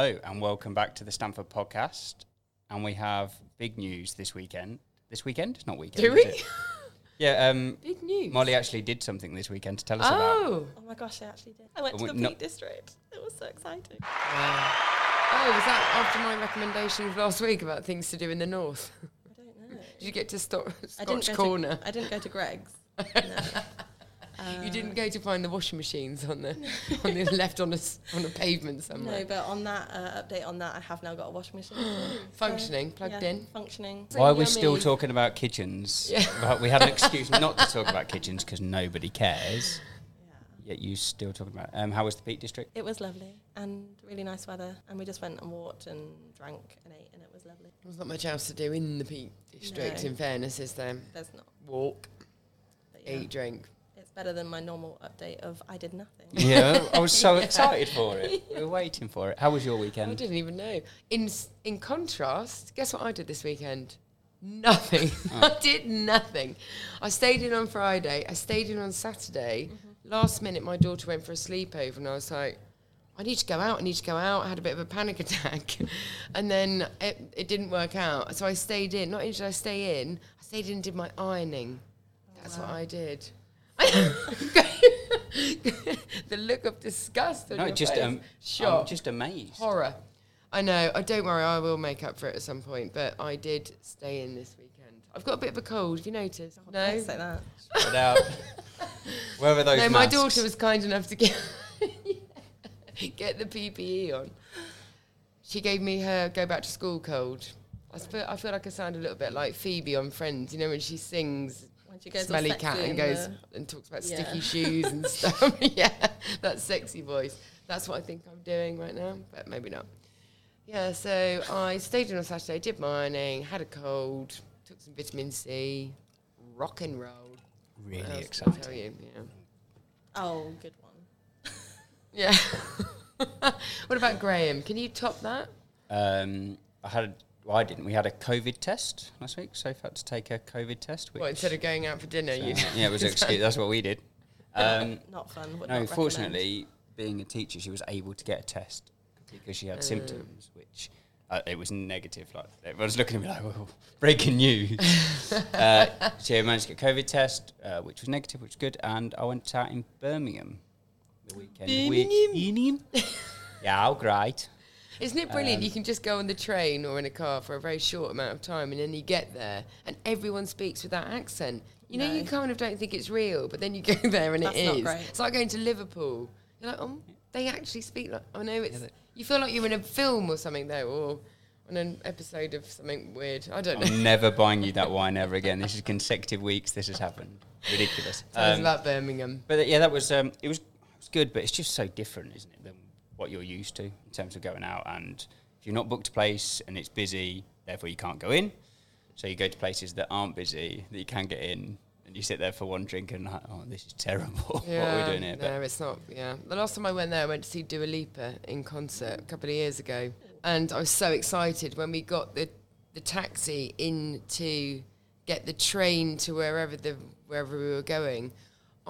Hello and welcome back to the Stamford podcast. And we have big news this weekend. This weekend? It's not weekend. Do is we? Yeah. Um, Big news. Molly actually did something this weekend to tell us about. Oh. Oh my gosh, I actually did. I went to Well, the no- Peak District. It was so exciting. Wow. Oh, was that after my recommendations last week about things to do in the north? I don't know. Did you get to stop I didn't Scotch go Corner? To, I didn't go to Greggs. No. You didn't go to find the washing machines on the on the left on a s- on a pavement somewhere. No, but on that uh, update on that, I have now got a washing machine. Functioning, plugged in. Functioning. Why are we yummy. still talking about kitchens? Yeah. But we had an excuse not to talk about kitchens because nobody cares. Yeah. Yet you still talking about. Um, how was the Peak District? It was lovely and really nice weather, and we just went and walked and drank and ate, and it was lovely. There's not much else to do in the Peak District. No. In fairness, is there? There's not. Walk, yeah, eat, drink. It's better than my normal update of I did nothing. Yeah, I was so excited for it. We were waiting for it. How was your weekend? I didn't even know. In in contrast, guess what I did this weekend? Nothing. I did nothing. I stayed in on Friday. I stayed in on Saturday. Mm-hmm. Last minute, my daughter went for a sleepover, and I was like, I need to go out. I need to go out. I had a bit of a panic attack, and then it, it didn't work out. So I stayed in. Not only did I stay in, I stayed in and did my ironing. That's what I did. the look of disgust on No, your just face. um, I'm shock just amazed. horror. I know. I don't worry. I will make up for it at some point. But I did stay in this weekend. I've got a bit of a cold. Have you noticed? No. Say that. Spread out. Where were those No. My daughter was kind enough to get get the PPE on. She gave me her go back to school cold. I feel, I feel like I sound a little bit like Phoebe on Friends. You know when she sings When she goes all "Smelly sexy Cat" and in goes the- and talks about Yeah. sticky shoes and stuff. yeah, that sexy voice. That's what I think I'm doing right now, but maybe not. Yeah, so I stayed in on Saturday, did my ironing, had a cold, took some vitamin C, rock and roll. Really What else can I exciting. Tell you, yeah. Oh, good one. Yeah. what about Graham? Can you top that? Um, I had. Well, I didn't. We had a COVID test last week. Sophie had to take a COVID test. Which, What, instead of going out for dinner, so- you yeah, it was an excuse. That's what we did. Um, Not fun. Would no, fortunately, being a teacher, she was able to get a test because she had Uh. symptoms, which uh, it was negative. Like everyone's looking at me like, "Whoa, breaking news." uh, she managed to get a COVID test, uh, which was negative, which was good, and I went out in Birmingham the weekend. Which, Birmingham? yeah, great. Isn't it brilliant? Um, you can just go on the train or in a car for a very short amount of time, and then you get there, and everyone speaks with that accent. You know, you kind of don't think it's real, but then you go there and That's it is. It's like going to Liverpool. You're like, oh, they actually speak like. I know it's. you feel like you're in a film or something though, or on an episode of something weird. I don't know. I'm never buying you that wine ever again. This is consecutive weeks. This has happened. Ridiculous. Tell us Um, about Birmingham. But yeah, that was um, it was it was good, but it's just so different, isn't it, than what you're used to in terms of going out. And if you're not booked a place and it's busy, therefore you can't go in. So you go to places that aren't busy that you can get in, and you sit there for one drink and like, oh, this is terrible. what are we doing here? But No, it's not. Yeah, the last time I went there, I went to see Dua Lipa in concert a couple of years ago, and I was so excited when we got the the taxi in to get the train to wherever the wherever we were going.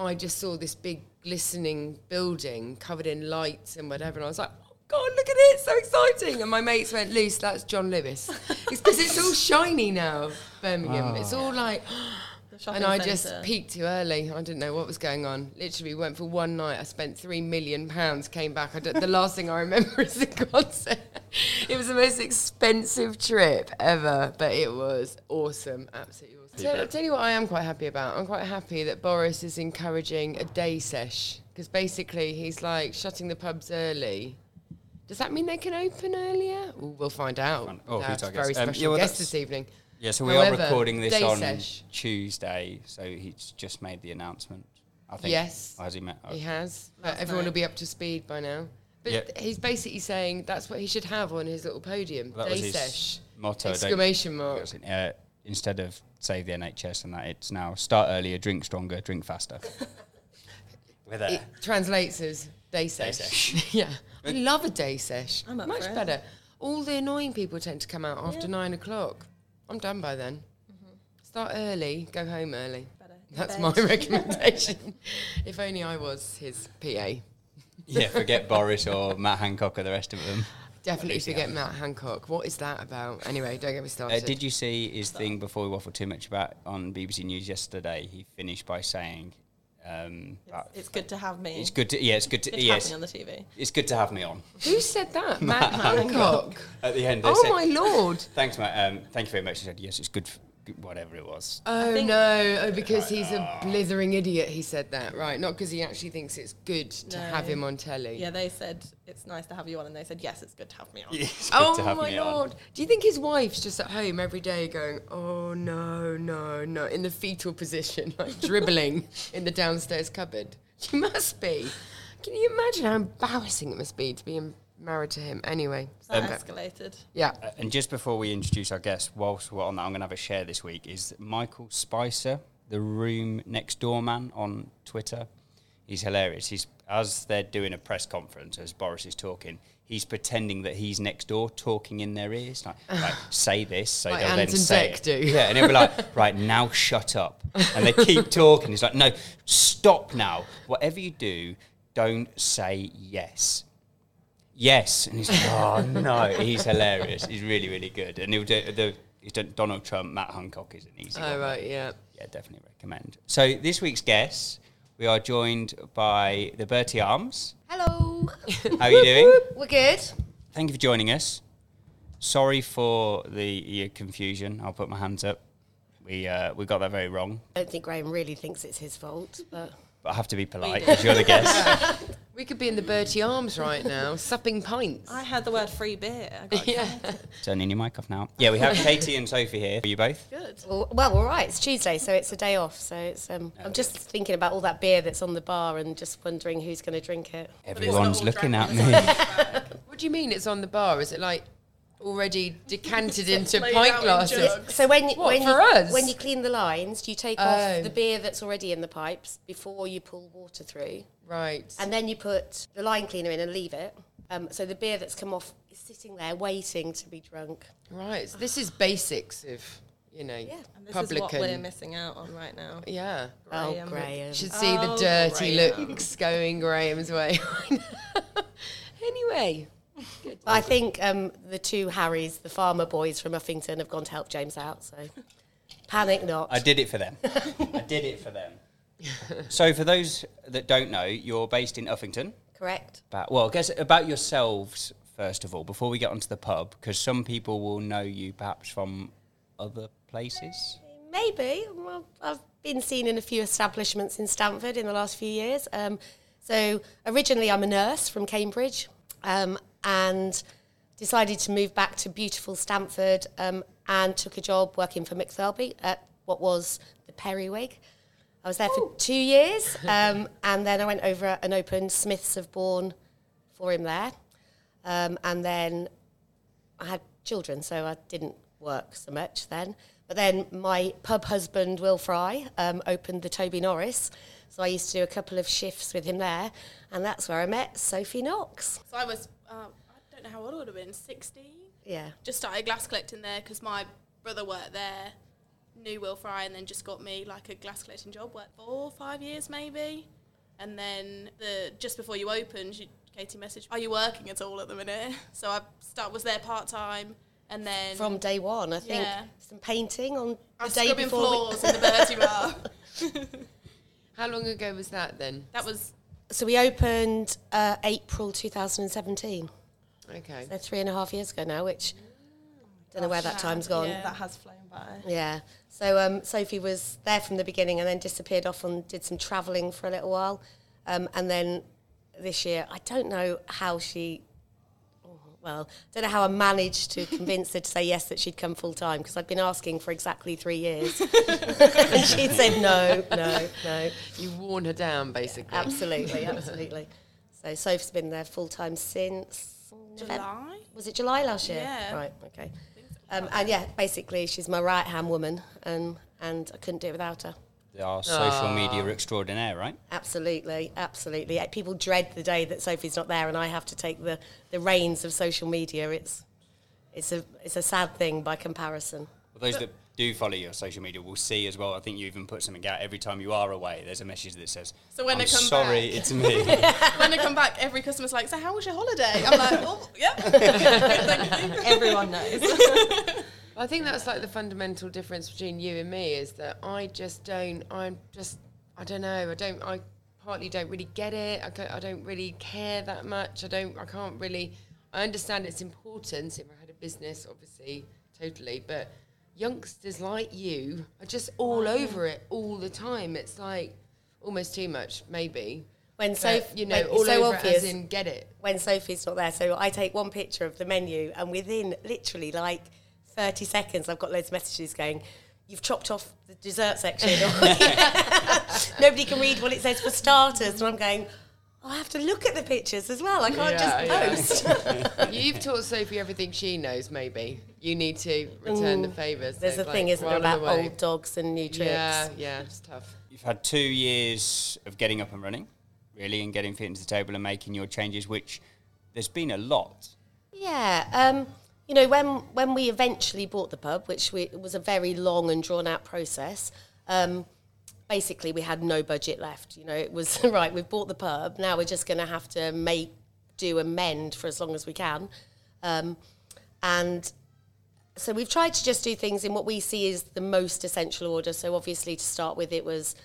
I just saw this big glistening building covered in lights and whatever, and I was like. "Oh God, look at it! It's so exciting! And my mates went, "Luce, that's John Lewis." It's because it's all shiny now, Birmingham. Ah. It's all like, and I just centre. peaked too early. I didn't know what was going on. Literally went for one night. I spent three million pounds. Came back. I d- the last thing I remember is the concert. It was the most expensive trip ever, but it was awesome. Absolutely I'll tell you what I am quite happy about. I'm quite happy that Boris is encouraging a day sesh because basically he's like shutting the pubs early. Does that mean they can open earlier? Ooh, we'll find out. Oh, We who's our very? Um, special yeah, well, guest this evening. yeah, so we However, are recording this on sesh. Tuesday, so he's just made the announcement. I think. Yes. Has he met? He has. Everyone will be up to speed by now. But Yeah. he's basically saying that's what he should have on his little podium. That Day sesh. motto. Exclamation mark. Uh, instead of save the NHS and that, it's now start earlier, drink stronger, drink faster. With a It translates as day sesh. sesh. yeah. I love a day sesh. I'm up Much for it. better. All the annoying people tend to come out after Yeah. nine o'clock. I'm done by then. Mm-hmm. Start early, go home early. Better. That's Bed. my recommendation. if only I was his PA. yeah, forget Boris or Matt Hancock or the rest of them. Definitely Lucy forget Hancock. Matt Hancock. What is that about? Anyway, don't get me Uh, started. did you see his thing before we waffle too much about on BBC News yesterday? He finished by saying, um, about- It's good to have me. "It's good to yeah, it's good to Good to yes, have me on the TV. it's good to have me on." Who said that? Matt Hancock. At the end, they Oh said, my lord. "Thanks, Matt. Um, thank you very much." He said, "Yes, it's good." f- good whatever it was. Oh no! Oh, because he's a blithering idiot. He said that, right? Not because he actually thinks it's good to No. have him on telly. Yeah, they said it's nice to have you on, and they said yes, it's good to have me on. It's Oh my me on. Do you think his wife's just at home every day going, "Oh no, no, no," in the fetal position, like dribbling in the downstairs cupboard? She must be. Can you imagine how embarrassing it must be to be m- married to him? Anyway, That okay. escalated. yeah. Uh, and just before we introduce our guest, whilst we're on that, I'm going to have a share this week. Is Michael Spicer, the room next door man on Twitter? He's hilarious. He's as they're doing a press conference as Boris is talking. He's pretending that he's next door, talking in their ears, like, like say this, so Like they'll Ant then say it. do. Yeah, and he'll be like, right now, shut up, and they keep talking. He's like, no, stop now. Whatever you do, don't say yes. Yes, and he's like, oh no, he's hilarious. He's really, really good, and he'll do the. He's done Donald Trump, Matt Hancock is an easy. Oh one. right, yeah. Yeah, definitely recommend. So this week's guests, we are joined by the Bertie Arms. Hello. How are you doing? We're good. Thank you for joining us. Sorry for the uh, confusion. I'll put my hands up. We uh, we got that very wrong, I don't think Graham really thinks it's his fault, but but I have to be polite because you're the guest. We could be in the Bertie Arms right now, supping pints. I heard the word free beer. I got yeah. Turning your mic off now. Yeah, we have Katie and Sophie here. Are you both? good. well, well, all right. It's Tuesday, so it's a day off. So it's. Um, I'm just thinking about all that beer that's on the bar and just wondering who's going to drink it. Everyone's looking at me. What do you mean it's on the bar? Is it like already decanted into pint out in glasses? So when you, What, when for you, us? when you clean the lines, do you take Oh. off the beer that's already in the pipes before you pull water through, Right. and then you put the line cleaner in and leave it. Um, so the beer that's come off is sitting there waiting to be drunk. Right. So this is basics of, you know, Yeah. And this is what we're missing out on right now. Yeah. Oh, Graham. Graham. Should see the Oh, dirty Graham. looks going Graham's way. anyway. I think um, the two Harrys, the farmer boys from Uffington, have gone to help James out. So panic not. I did it for them. I did it for them. So, for those that don't know, you're based in Uffington. Correct. About, well, I guess about yourselves first of all, before we get onto the pub, because some people will know you perhaps from other places. Maybe. Well, I've been seen in a few establishments in Stamford in the last few years. Um, so originally, I'm a nurse from Cambridge, um, and decided to move back to beautiful Stamford, um, and took a job working for Mick Thirlby at what was the Periwig. I was there for two years, um, and then I went over and opened Smiths of Bourne for him there, um, and then I had children, so I didn't work so much then. But then my pub husband, Will Fry, um, opened the Tobie Norris. So I used to do a couple of shifts with him there. And that's where I met Sophie Knox. So I was, uh, I don't know how old I would have been, 16. Yeah. Just started glass collecting there because my brother worked there, knew Will Fry, and then just got me like a glass collecting job. Worked four, five years maybe, and then the just before you opened, you, Katie messaged, "Are you working at all at the minute?" So I start was there part time, and then From day one, I think Yeah. some painting on I the day scrubbing before. we- floors in the Bertie bar. How long ago was that then? That was so we opened uh, April 2017. Okay. So three and a half years ago now, which don't know where that time's gone. Yeah, that has flown by. Yeah. So um, Sophie was there from the beginning and then disappeared off and did some travelling for a little while. Um, and then this year, I don't know how she, well, I don't know how I managed to convince her to say yes that she'd come full time because I'd been asking for exactly three years. and she'd said no, no, no. You worn her down, basically. Absolutely, absolutely. So Sophie's been there full time since November- July. was it July last year? Yeah. Right. Okay. Um, and yeah, basically, she's my right hand woman, and and I couldn't do it without her. Our social media extraordinaire, right? Absolutely, absolutely. Uh, People dread the day that Sophie's not there, and I have to take the, the reins of social media. It's it's a it's a sad thing by comparison. For those that do follow your social media will see as well. I think you even put something out every time you are away. There's a message that says, So when I'm they come sorry, back- it's me. when they come back, every customer's like, "So how was your holiday?" I'm like, "Oh, yeah. Everyone knows. I think that's like the fundamental difference between you and me is that I just don't. I'm just. I don't know. I don't. I partly don't really get it. I, I don't really care that much. I don't. I can't really. I understand its importance if I had a business, obviously, totally. But youngsters like you are just all over it all the time. It's like almost too much, maybe. When But, Soph- you know, all so over obvious. it as in get it. when Sophie's not there. So I take one picture of the menu, and within literally like 30 seconds, I've got loads of messages going, You've chopped off the dessert section. Nobody can read what it says for starters. And I'm going, oh, I have to look at the pictures as well. I can't Yeah, just yeah. post. You've taught Sophie everything she knows, maybe. You need to return the favours. There's so, a thing, isn't there, about away. old dogs and new tricks. Yeah, yeah, it's tough. You've had two years of getting up and running, really, and getting fit into the table and making your changes, which there's been a lot. Yeah, um, you know, when when we eventually bought the pub, which we, was a very long and drawn out process, um, basically we had no budget left. You know, it was right. We've bought the pub. Now we're just going to have to make do and mend for as long as we can, um, and so we've tried to just do things in what we see as the most essential order. So obviously, to start with, it was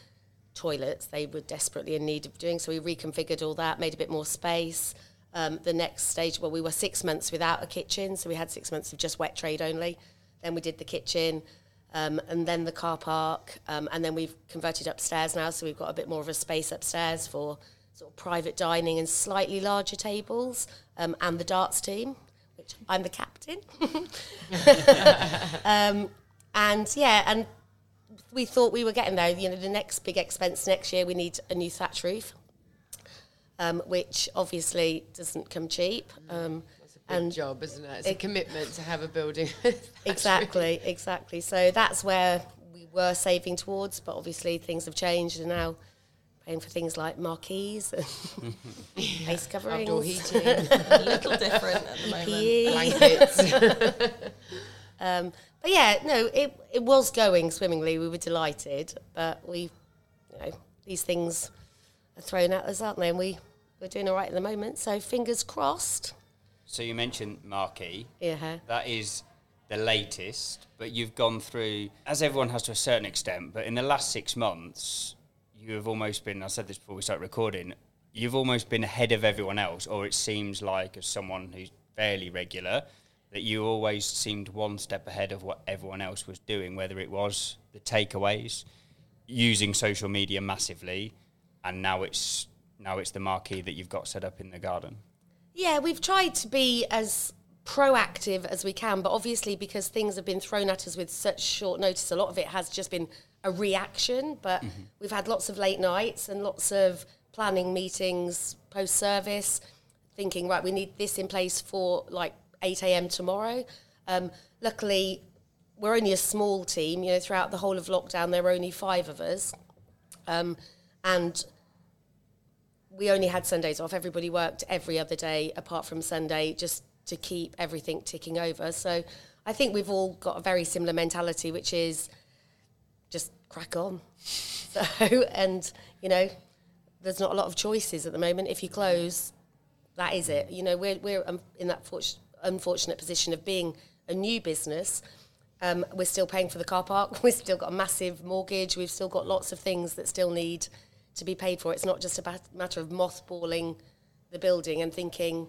toilets. They were desperately in need of doing. So we reconfigured all that, made a bit more space. Um, the next stage, well, we were six months without a kitchen, so we had six months of just wet trade only. Then we did the kitchen, um, and then the car park, um, and then we've converted upstairs now, so we've got a bit more of a space upstairs for sort of private dining and slightly larger tables, um, and the darts team, which I'm the captain. um, and yeah, and we thought we were getting there. You know, the next big expense next year, we need a new thatch roof, um, which obviously doesn't come cheap. Um, It's a big and job, isn't it? It's a commitment to have a building. exactly, exactly. So that's where we were saving towards, but obviously things have changed, and now paying for things like marquees and face coverings, Outdoor heating, a little different at the moment. Blankets. Um, but yeah, no, it it was going swimmingly. We were delighted, but we, you know, these things are thrown at us, aren't they? And we we're doing all right at the moment. So fingers crossed. So you mentioned Marquee. Yeah. That is the latest, but you've gone through, as everyone has to a certain extent, but in the last six months, you have almost been, I said this before we started recording, you've almost been ahead of everyone else, or it seems like, as someone who's fairly regular, that you always seemed one step ahead of what everyone else was doing, whether it was the takeaways, using social media massively, and now it's now it's the marquee that you've got set up in the garden. Yeah, we've tried to be as proactive as we can, but obviously because things have been thrown at us with such short notice, a lot of it has just been a reaction. But we've had lots of late nights and lots of planning meetings post service, thinking right, we need this in place for like eight a.m. tomorrow. Um, luckily, we're only a small team. You know, throughout the whole of lockdown, there were only five of us, um, and we only had Sundays off. Everybody worked every other day apart from Sunday just to keep everything ticking over. So I think we've all got a very similar mentality, which is just crack on. So, and, you know, there's not a lot of choices at the moment. If you close, that is it. You know, we're, we're um, in that fortu- unfortunate position of being a new business. Um, we're still paying for the car park. We've still got a massive mortgage. We've still got lots of things that still need to be paid for. It's not just a bat- matter of mothballing the building and thinking,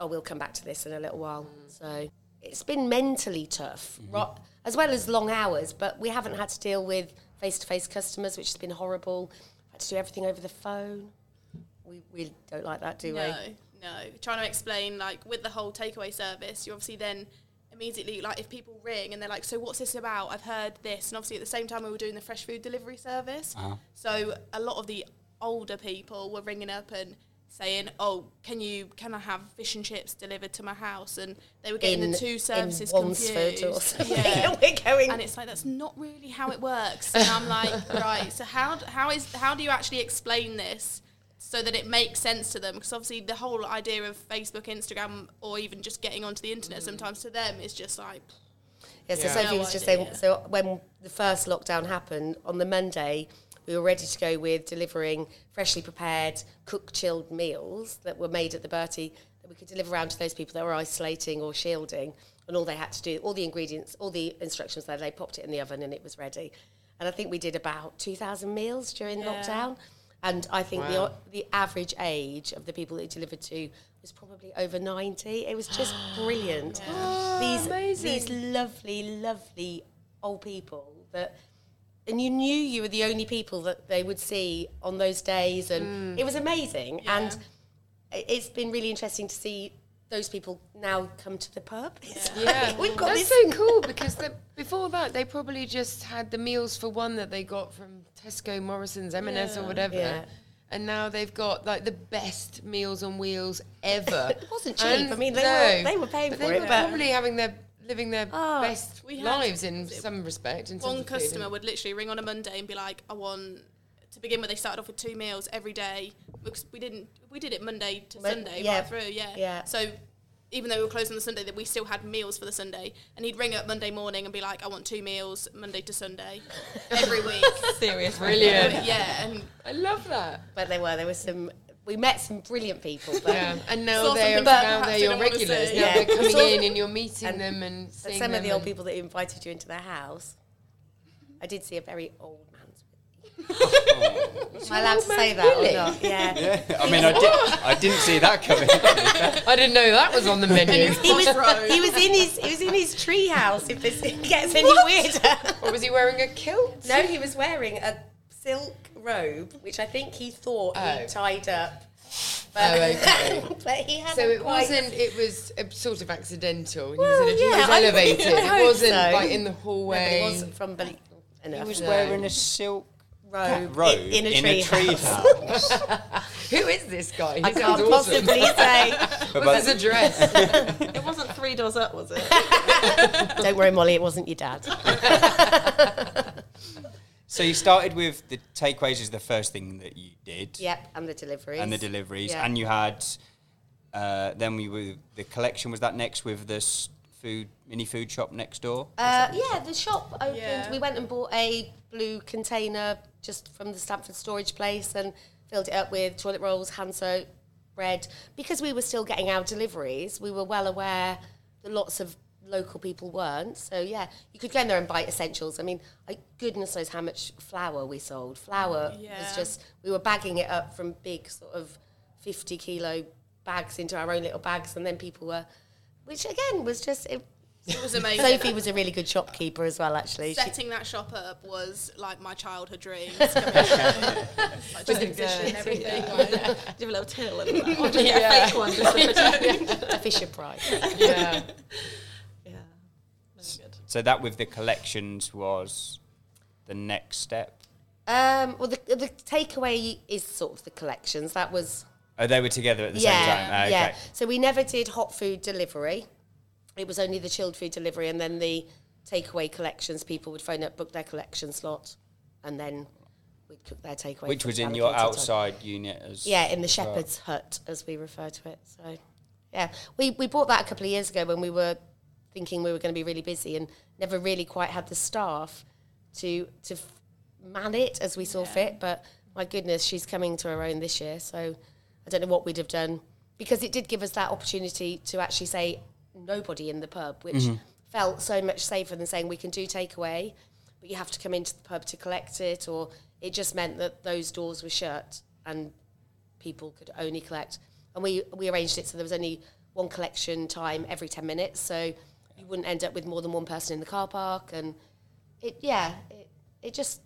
oh, we'll come back to this in a little while. Mm. So it's been mentally tough, mm-hmm. ro- as well as long hours, but we haven't had to deal with face to face customers, which has been horrible. Had to do everything over the phone. We, we don't like that, do no, we? No, no. Trying to explain like with the whole takeaway service, you obviously then immediately like if people ring and they're like, "So what's this about?" I've heard this, and obviously at the same time we were doing the fresh food delivery service. Uh-huh. So a lot of the older people were ringing up and saying, "Oh, can you can I have fish and chips delivered to my house?" And they were getting the two services in confused. or something. Yeah. we're going. and it's like that's not really how it works. And I'm like, right. So how how is how do you actually explain this so that it makes sense to them? Because obviously the whole idea of Facebook, Instagram, or even just getting onto the internet mm. sometimes to them is just like Yeah, so Yeah. Sophie No was just saying, so when the first lockdown happened, on the Monday, we were ready to go with delivering freshly prepared, cook chilled meals that were made at the Bertie that we could deliver around to those people that were isolating or shielding. And all they had to do, all the ingredients, all the instructions there, they popped it in the oven and it was ready. And I think we did about 2,000 meals during Yeah. lockdown. And I think Wow. the, the average age of the people that it delivered to was probably over 90. It was just brilliant. These, these lovely, lovely old people that, and you knew you were the only people that they would see on those days. And mm. it was amazing. Yeah. And it's been really interesting to see those people now come to the pub. It's Yeah, like, we've got that's this so cool because the, before that they probably just had the meals for one that they got from Tesco, Morrisons, M&S or whatever. Yeah. And now they've got like the best meals on wheels ever. It wasn't cheap. And I mean, they no, were- they were paying but for they it, were but- probably having their living their Oh. best We lives in some respect. In One customer would literally ring on a Monday and be like, "I want." To begin with, they started off with two meals every day because we didn't. We did it Monday to Mon- Sunday yeah, right through. Yeah. yeah. So even though we were closed on the Sunday, that we still had meals for the Sunday. And he'd ring up Monday morning and be like, "I want two meals Monday to Sunday every week." Serious. Brilliant. yeah, and I love that. But they were. There were some. We met some brilliant people. But Yeah, and now they're something now they're your regulars. Now Yeah. they're coming So- in and you're meeting and- them and seeing some of the old people that invited you into their house, I did see a very old man's. Am I allowed to say that really? or not? Yeah. Yeah, I mean, I, did, I didn't see that coming. I didn't know that was on the menu. He was, he was in his he was in his tree house. If this gets any weirder. or was he wearing a kilt? no, he was wearing a silk robe, which I think he thought Oh. he tied up. But, Oh, okay. but he had So it quite- wasn't. It was uh, sort of accidental. He was, in a, he yeah, was I- elevated. I it hope wasn't so. like in the No, but hallway. he wasn't from Bel- enough. He was No. wearing a silk robe, robe in, in a tree, house. Who is this guy? He I can't awesome. possibly say. What's his address? It wasn't three doors up, was it? Don't worry, Molly, it wasn't your dad. So you started with the takeaways as the first thing that you did, Yep, and the deliveries. and the deliveries, Yeah. and you had. Uh, then we were the collection was that next with this food mini food shop next door. Uh, yeah, the shop opened. Yeah. We went and bought a blue container just from the Stamford storage place and filled it up with toilet rolls, hand soap, bread. Because we were still getting our deliveries, we were well aware that lots of local people weren't. So yeah, you could go in there and buy essentials. I mean, I, goodness knows how much flour we sold. Flour was just we were bagging it up from big sort of fifty kilo bags into our own little bags, and then people were, which again was just. It, it was amazing. Sophie was a really good shopkeeper as well, actually. She, Setting that shop up was like my childhood dreams. coming true. like just envision everything. Like, Do you have a little till in the back? Or just get a fake one just a Fisher Price. yeah. Yeah. Good. So that with the collections was the next step. Um, well, the, the takeaway is sort of the collections. That was Oh, they were together at the yeah, same time. Ah, okay. yeah. So we never did hot food delivery. It was only the chilled food delivery, and then the takeaway collections. People would phone up, book their collection slot, and then we'd cook their takeaway. Which was in your allocated time. outside unit as Yeah, in the as well. shepherd's hut, as we refer to it. So, yeah, we we bought that a couple of years ago when we were thinking we were going to be really busy and never really quite had the staff to to man it as we saw fit. But my goodness, she's coming to her own this year, so I don't know what we'd have done because it did give us that opportunity to actually say nobody in the pub, which mm-hmm. felt so much safer than saying we can do takeaway, but you have to come into the pub to collect it, or it just meant that those doors were shut and people could only collect. And we, we arranged it so there was only one collection time every 10 minutes. So you wouldn't end up with more than one person in the car park. And it, yeah, it, it just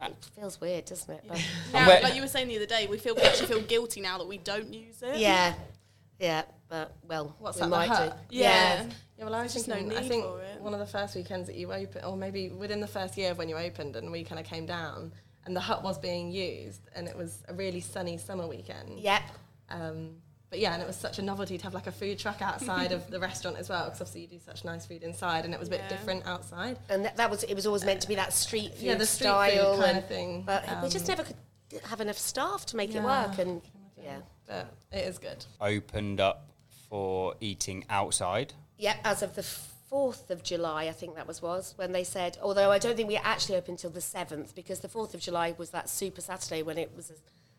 it ah. feels weird, doesn't it? But now, like you were saying the other day, we feel we actually feel guilty now that we don't use it. yeah, yeah, but well, What's we that, might do. Yeah. Yeah, well, I was Just thinking, no I think one of the first weekends that you opened, or maybe within the first year of when you opened, and we kind of came down, and the hut was being used, and it was a really sunny summer weekend. Yep. Um, but yeah, and it was such a novelty to have like a food truck outside of the restaurant as well, because obviously you do such nice food inside, and it was a bit Yeah. different outside. And that, that was it was always meant to be that street food Yeah, the street style food kind of thing. But we just Um, never could have enough staff to make it work. And yeah, But it is good. opened up for eating outside. yeah. As of the 4th of July, I think that was, was when they said, although I don't think we actually opened until the 7th because the 4th of July was that super Saturday when it was a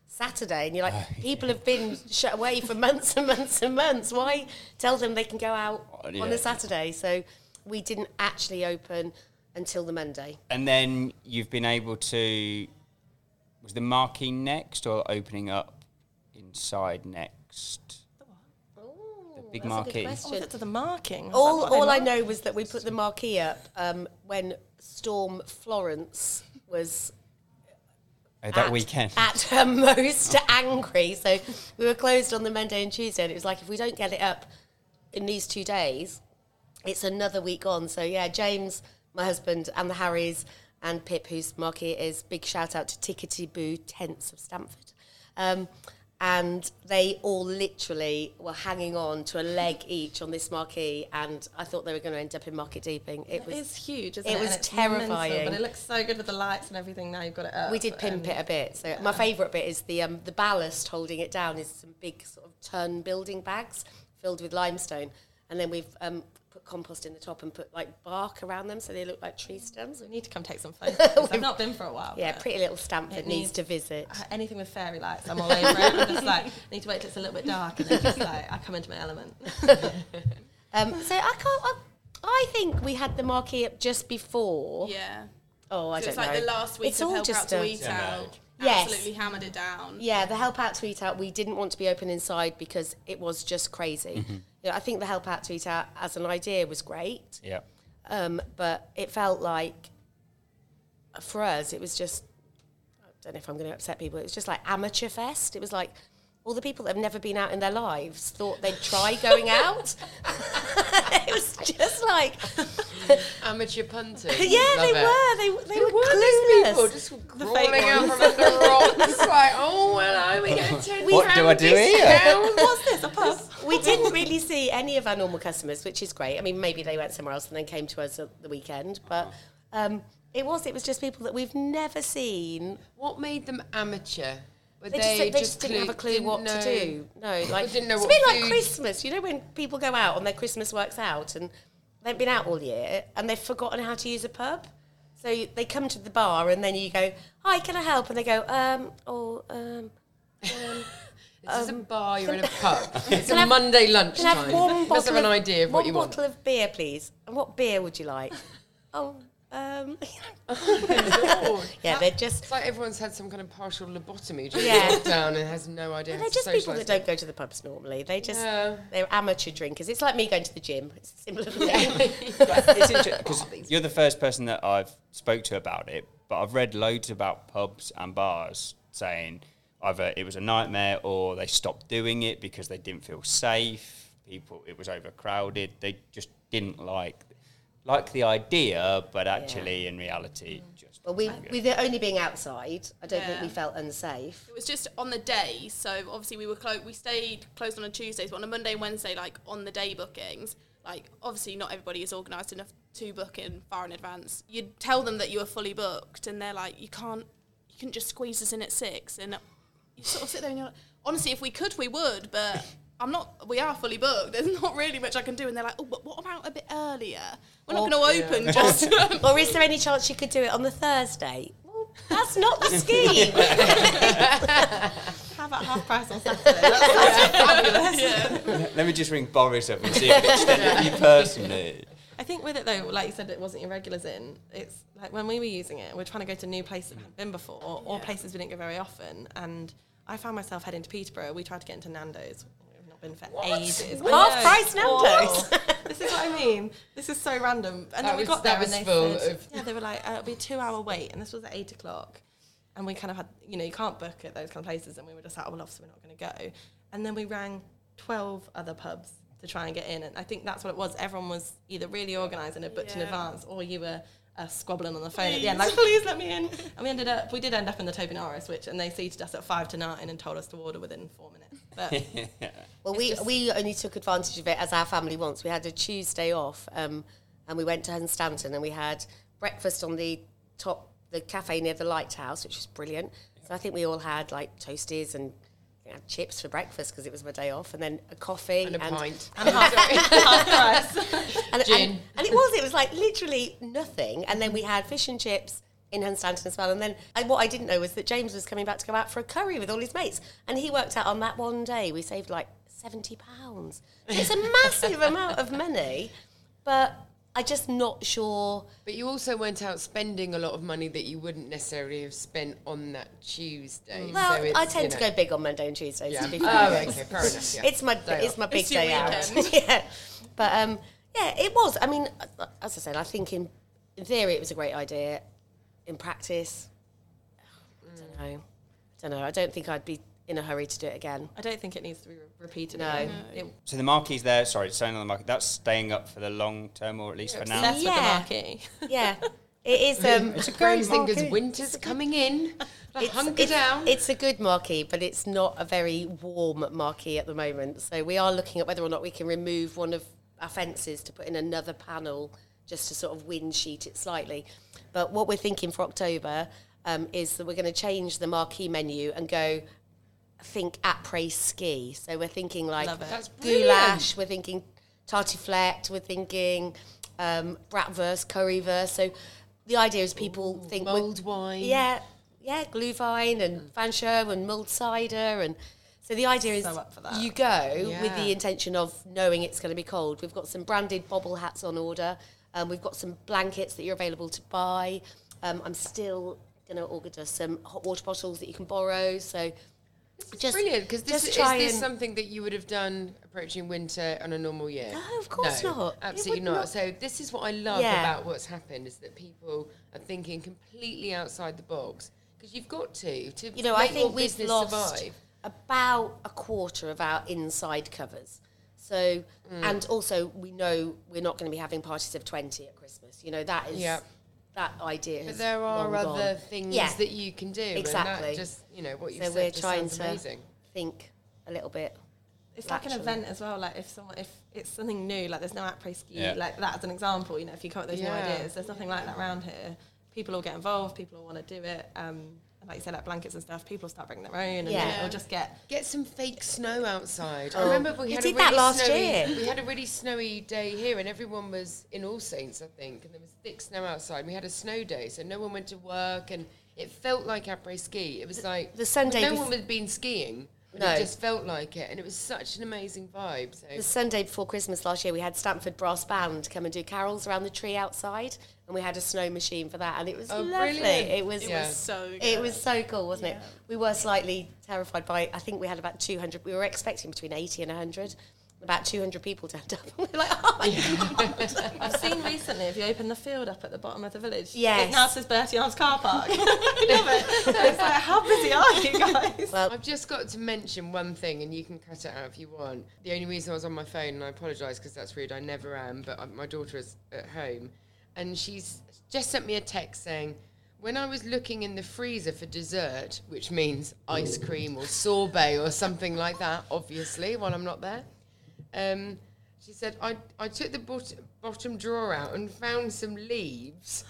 Saturday. And you're like, oh, people have been shut away for months and months and months. Why tell them they can go out Oh, on a Saturday? So we didn't actually open until the Monday. And then you've been able to. Was the marquee next or opening up inside next? The big That's a good marquee. Oh, question. was it to the marking? Was that all what all I marked? know was that we put the marquee up um, when Storm Florence was Oh, that at, weekend. at her most angry. So we were closed on the Monday and Tuesday, and it was like if we don't get it up in these two days, it's another week on. So yeah, James, my husband, and the Harrys and Pip, whose marquee it is, big shout out to Tickety Boo Tents of Stamford. Um, and they all literally were hanging on to a leg each on this marquee, and I thought they were going to end up in market deeping. It It was is huge, isn't it it? was it's mental, terrifying. but it looks so good with the lights and everything. Now you've got it up. We did pimp and- it a bit. So my favourite bit is the um, the ballast holding it down is some big sort of turn building bags filled with limestone, and then we've um, put compost in the top and put like bark around them so they look like tree stems. We need to come take some photos. I've not been for a while. Yeah, pretty little Stamford It needs needs- to visit. uh, Anything with fairy lights, I'm all over it. I'm just like, need to wait till it's a little bit dark and then just like, I come into my element. Um, so I can't. I, I think we had the marquee up just before. Yeah. Oh, I So don't it's like know. the last week It's of all Help just Out to a- Eat Out. Yes. Absolutely hammered it down. Yeah, the help out tweet out. We didn't want to be open inside because it was just crazy. Mm-hmm. You know, I think the help out tweet out as an idea was great. yeah. Um, but it felt like, for us, it was just, I don't know if I'm going to upset people, it was just like amateur fest. It was like all the people that have never been out in their lives thought they'd try going out. it was just like, Amateur punters. yeah, Love they it. were. They, they Who were were these people clueless. just fake crawling out from under rocks? like, oh, hello, we get ten What do I do here? discount. What's this? A pub? we didn't really see any of our normal customers, which is great. I mean, maybe they went somewhere else and then came to us at the weekend, but um, it was it was just people that we've never seen. What made them amateur? Were They, just, they just didn't have a clue what know- to do. No, like didn't know it's a bit like Christmas. You know when people go out and their Christmas works out and they've been out all year and they've forgotten how to use a pub. So they come to the bar and then you go, "Hi, can I help?" And they go, "Um, oh, um." This is a bar, you're in a pub. It's a have- Monday Can I lunchtime. have one bottle have an idea of what you want. bottle of beer, please. And what beer would you like? oh, um, yeah, they're just It's like everyone's had some kind of partial lobotomy, just Yeah. walked down and has no idea. they're just people socialise. that don't go to the pubs normally. They just Yeah. they're amateur drinkers. It's like me going to the gym. It's a similar thing. it's interesting because you're the first person that I've spoke to about it, but I've read loads about pubs and bars saying either it was a nightmare or they stopped doing it because they didn't feel safe. People, it was overcrowded. They just didn't like like the idea, but actually in reality, mm. just Well, we wasn't with it only being outside, I don't think we felt unsafe. It was just on the day, so obviously we were closed. We stayed closed on a Tuesday, so on a Monday and Wednesday, like on the day bookings, like obviously not everybody is organised enough to book in far in advance. You'd tell them that you were fully booked, and they're like, you can't, you can just squeeze us in at six, and you sort of sit there and you're like, honestly, if we could, we would, but. I'm not. We are fully booked. There's not really much I can do, and they're like, "Oh, but what about a bit earlier? We're not going to yeah. open just." or is there any chance you could do it on the Thursday? Well, that's not the scheme. How about half price on Saturday? That fabulous. Let me just ring Boris up and see if it's extended you personally. I think with it though, like you said, it wasn't your regulars in. It's like when we were using it, we're trying to go to new places we hadn't been before, or, or places we didn't go very often. And I found myself heading to Peterborough. We tried to get into Nando's. We've not been for ages. I Half know. price Nando's. Oh, this is what I mean. This is so random. And That then we was- got there and they said, of- yeah, they were like, uh, it'll be a two-hour wait, and this was at eight o'clock. And we kind of had, you know, you can't book at those kind of places, and we were just like, oh, well, obviously we're not going to go. And then we rang twelve other pubs to try and get in, and I think that's what it was. Everyone was either really organised and had booked in advance, or you were uh, squabbling on the phone at the end, like, please let me in. And we ended up, we did end up in the Tobie Norris, which, and they seated us at five to nine and told us to order within four minutes. But Well, we, we only took advantage of it as our family once. We had a Tuesday off um, and we went to Hunstanton and we had breakfast on the top, the cafe near the lighthouse, which was brilliant. So I think we all had like toasties and I had chips for breakfast because it was my day off, and then a coffee And a pint. And half, half price. and, Gin. and, and it was, it was like literally nothing. And then we had fish and chips in Hunstanton as well. And then and what I didn't know was that James was coming back to go out for a curry with all his mates. And he worked out on that one day, we saved like £70. So it's a massive amount of money, but I'm just not sure. But you also went out spending a lot of money that you wouldn't necessarily have spent on that Tuesday. Well, so I tend you to know- go big on Monday and Tuesdays, Yeah. to be Oh, okay, fair enough. Yeah. It's my Day it's off. my big It's day out. yeah, but um, yeah, it was. I mean, as I said, I think in, in theory it was a great idea. In practice, I don't know. I don't know. I don't think I'd be in a hurry to do it again. I don't think it needs to be re- repeated. No. again. It, So the marquee's there. Sorry, it's staying on the market. That's staying up for the long term, or at least for now. Obsessed with the Yeah. marquee. Yeah, it is. Um, It's a great Graham Singer's marquee. winter's coming in. it's, Hunker it's- down. it's a good marquee, but it's not a very warm marquee at the moment. So we are looking at whether or not we can remove one of our fences to put in another panel just to sort of wind sheet it slightly. But what we're thinking for October um, is that we're going to change the marquee menu and go think après ski. So we're thinking like Love it. That's brilliant. goulash, we're thinking tartiflette, we're thinking um, bratwurst, currywurst. So the idea is people think we're- mulled wine. yeah, yeah, glühwein and vin chaud and mulled cider and so the idea is So up for that. you go with the intention of knowing it's going to be cold. We've got some branded bobble hats on order. Um, we've got some blankets that you're available to buy. Um, I'm still going to order some hot water bottles that you can borrow. So just Brilliant, because this is try this something that you would have done approaching winter on a normal year. No, of course No, not. Absolutely not. not. So this is what I love Yeah. about what's happened is that people are thinking completely outside the box because you've got to to you know, make I think we've lost survive. about a quarter of our inside covers. So, Mm. and also we know we're not going to be having parties of twenty at Christmas. You know that is Yeah. that idea. But there are other gone. things Yeah. that you can do. Exactly. And just you know what you So said we're just trying to amazing. think a little bit. It's like an event as well. Like if someone, if it's something new, like there's no après ski, Yeah. like that as an example. You know, if you come up with those Yeah. new ideas, there's nothing like that around here. People all get involved. People all want to do it. Um, and like you said, like blankets and stuff. People start bringing their own, and Yeah. then it'll just get. Get some fake snow outside. I Oh. remember we You had did a that really last snowy, year. We had a really snowy day here, and everyone was in All Saints, I think, and there was thick snow outside. We had a snow day, so no one went to work, and it felt like après ski. It was like the Sunday No bef- one had been skiing. But No. it just felt like it, and it was such an amazing vibe. So The Sunday before Christmas last year, we had Stamford Brass Band come and do carols around the tree outside, and we had a snow machine for that, and it was Oh, lovely. brilliant. It was. It Yeah. was so good. It was so cool, wasn't it? We were slightly terrified by. I think we had about 200. We were expecting between 80 and 100. About 200 people turned up. we were like, oh my god! I've seen recently. If you open the field up at the bottom of the village, Yes. it now says Bertie Arms car park. I love it. It's like, how busy are you guys? Well, I've just got to mention one thing, and you can cut it out if you want. The only reason I was on my phone, and I apologise because that's rude, I never am, but my daughter is at home, and she's just sent me a text saying, when I was looking in the freezer for dessert, which means ice cream or sorbet or something like that, obviously, while I'm not there, um, she said, I, I took the bot- bottom drawer out and found some leaves.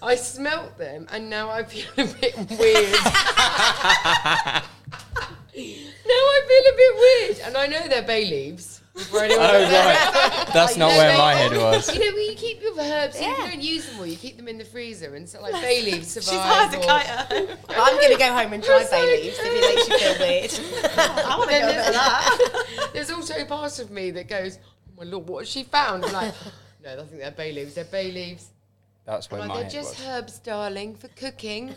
I smelt them, and now I feel a bit weird. now I feel a bit weird, and I know they're bay leaves. For anyone Oh right, that's oh, not where my head was. You know, when you keep your herbs, Yeah. you don't use them all, you keep them in the freezer, and so like bay leaves survive. She's hard to or- kite. I'm going to go home and try bay leaves if it makes you feel weird. I want to go a bit of there's, that. there's also a part of me that goes, "Oh my lord, what has she found?" I'm like, "No, I think they're bay leaves. They're bay leaves. That's where I'm my they're head just was. herbs, darling, for cooking.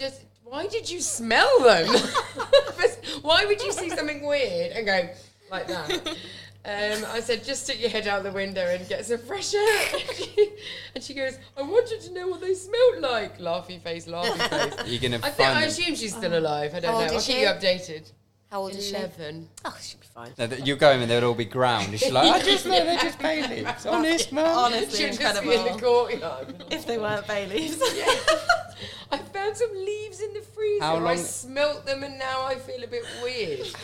just why did you smell them? why would you see something weird and go like that? Um, I said, just stick your head out the window and get some fresh air. and she goes, I wanted to know what they smelled like. Laughy face, laughy face. You're gonna I, think, I assume she's still alive. I don't How old know. I'll is keep she? you updated. How old is she? Eleven. Oh, she'll be fine. No, that you go home and they'll all be ground. And she's like, I just know they're just bay leaves. Honest, man. Honestly, She'll just be in the incredible. courtyard. If they weren't bay leaves. I found some leaves in the freezer. How I smelt them and now I feel a bit weird.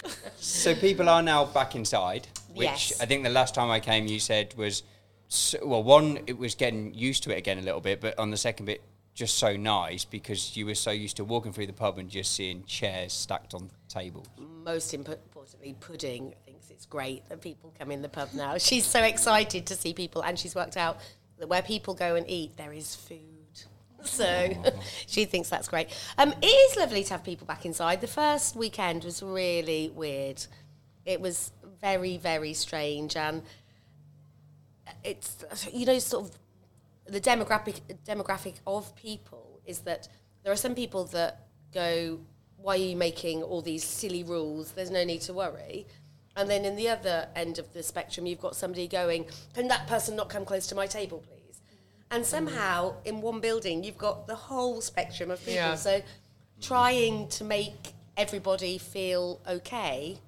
So people are now back inside, which Yes. I think the last time I came, you said was, s well, one, it was getting used to it again a little bit, but on the second bit, just so nice because you were so used to walking through the pub and just seeing chairs stacked on tables. Most impo- importantly, Pudding thinks it's great that people come in the pub now. She's so excited to see people, and she's worked out that where people go and eat, there is food. So she thinks that's great. Um, it is lovely to have people back inside. The first weekend was really weird. It was very, very strange, and it's you know sort of the demographic demographic of people is that there are some people that go, "Why are you making all these silly rules? There's no need to worry." And then in the other end of the spectrum, you've got somebody going, "Can that person not come close to my table, please?" And mm. somehow in one building, you've got the whole spectrum of people. Yeah. So trying to make everybody feel okay.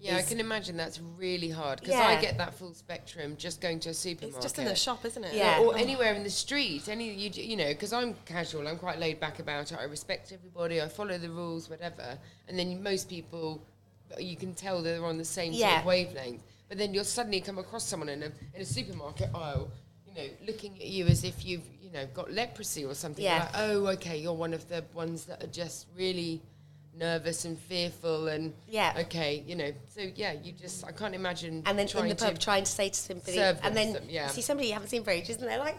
Yeah, I can imagine that's really hard because Yeah. I get that full spectrum just going to a supermarket. It's just in the shop, isn't it? Yeah. or anywhere in the street. Any you you know, because I'm casual, I'm quite laid back about it. I respect everybody. I follow the rules, whatever. And then most people, you can tell they're on the same sort Yeah. of wavelength. But then you'll suddenly come across someone in a in a supermarket aisle, you know, looking at you as if you've you know got leprosy or something. Yeah. Like, oh, okay, you're one of the ones that are just really nervous and fearful and Yeah. okay you know so yeah you just i can't imagine and then in trying the pub to trying to say to somebody, serve and then some- yeah. see somebody you haven't seen for ages, and they're like,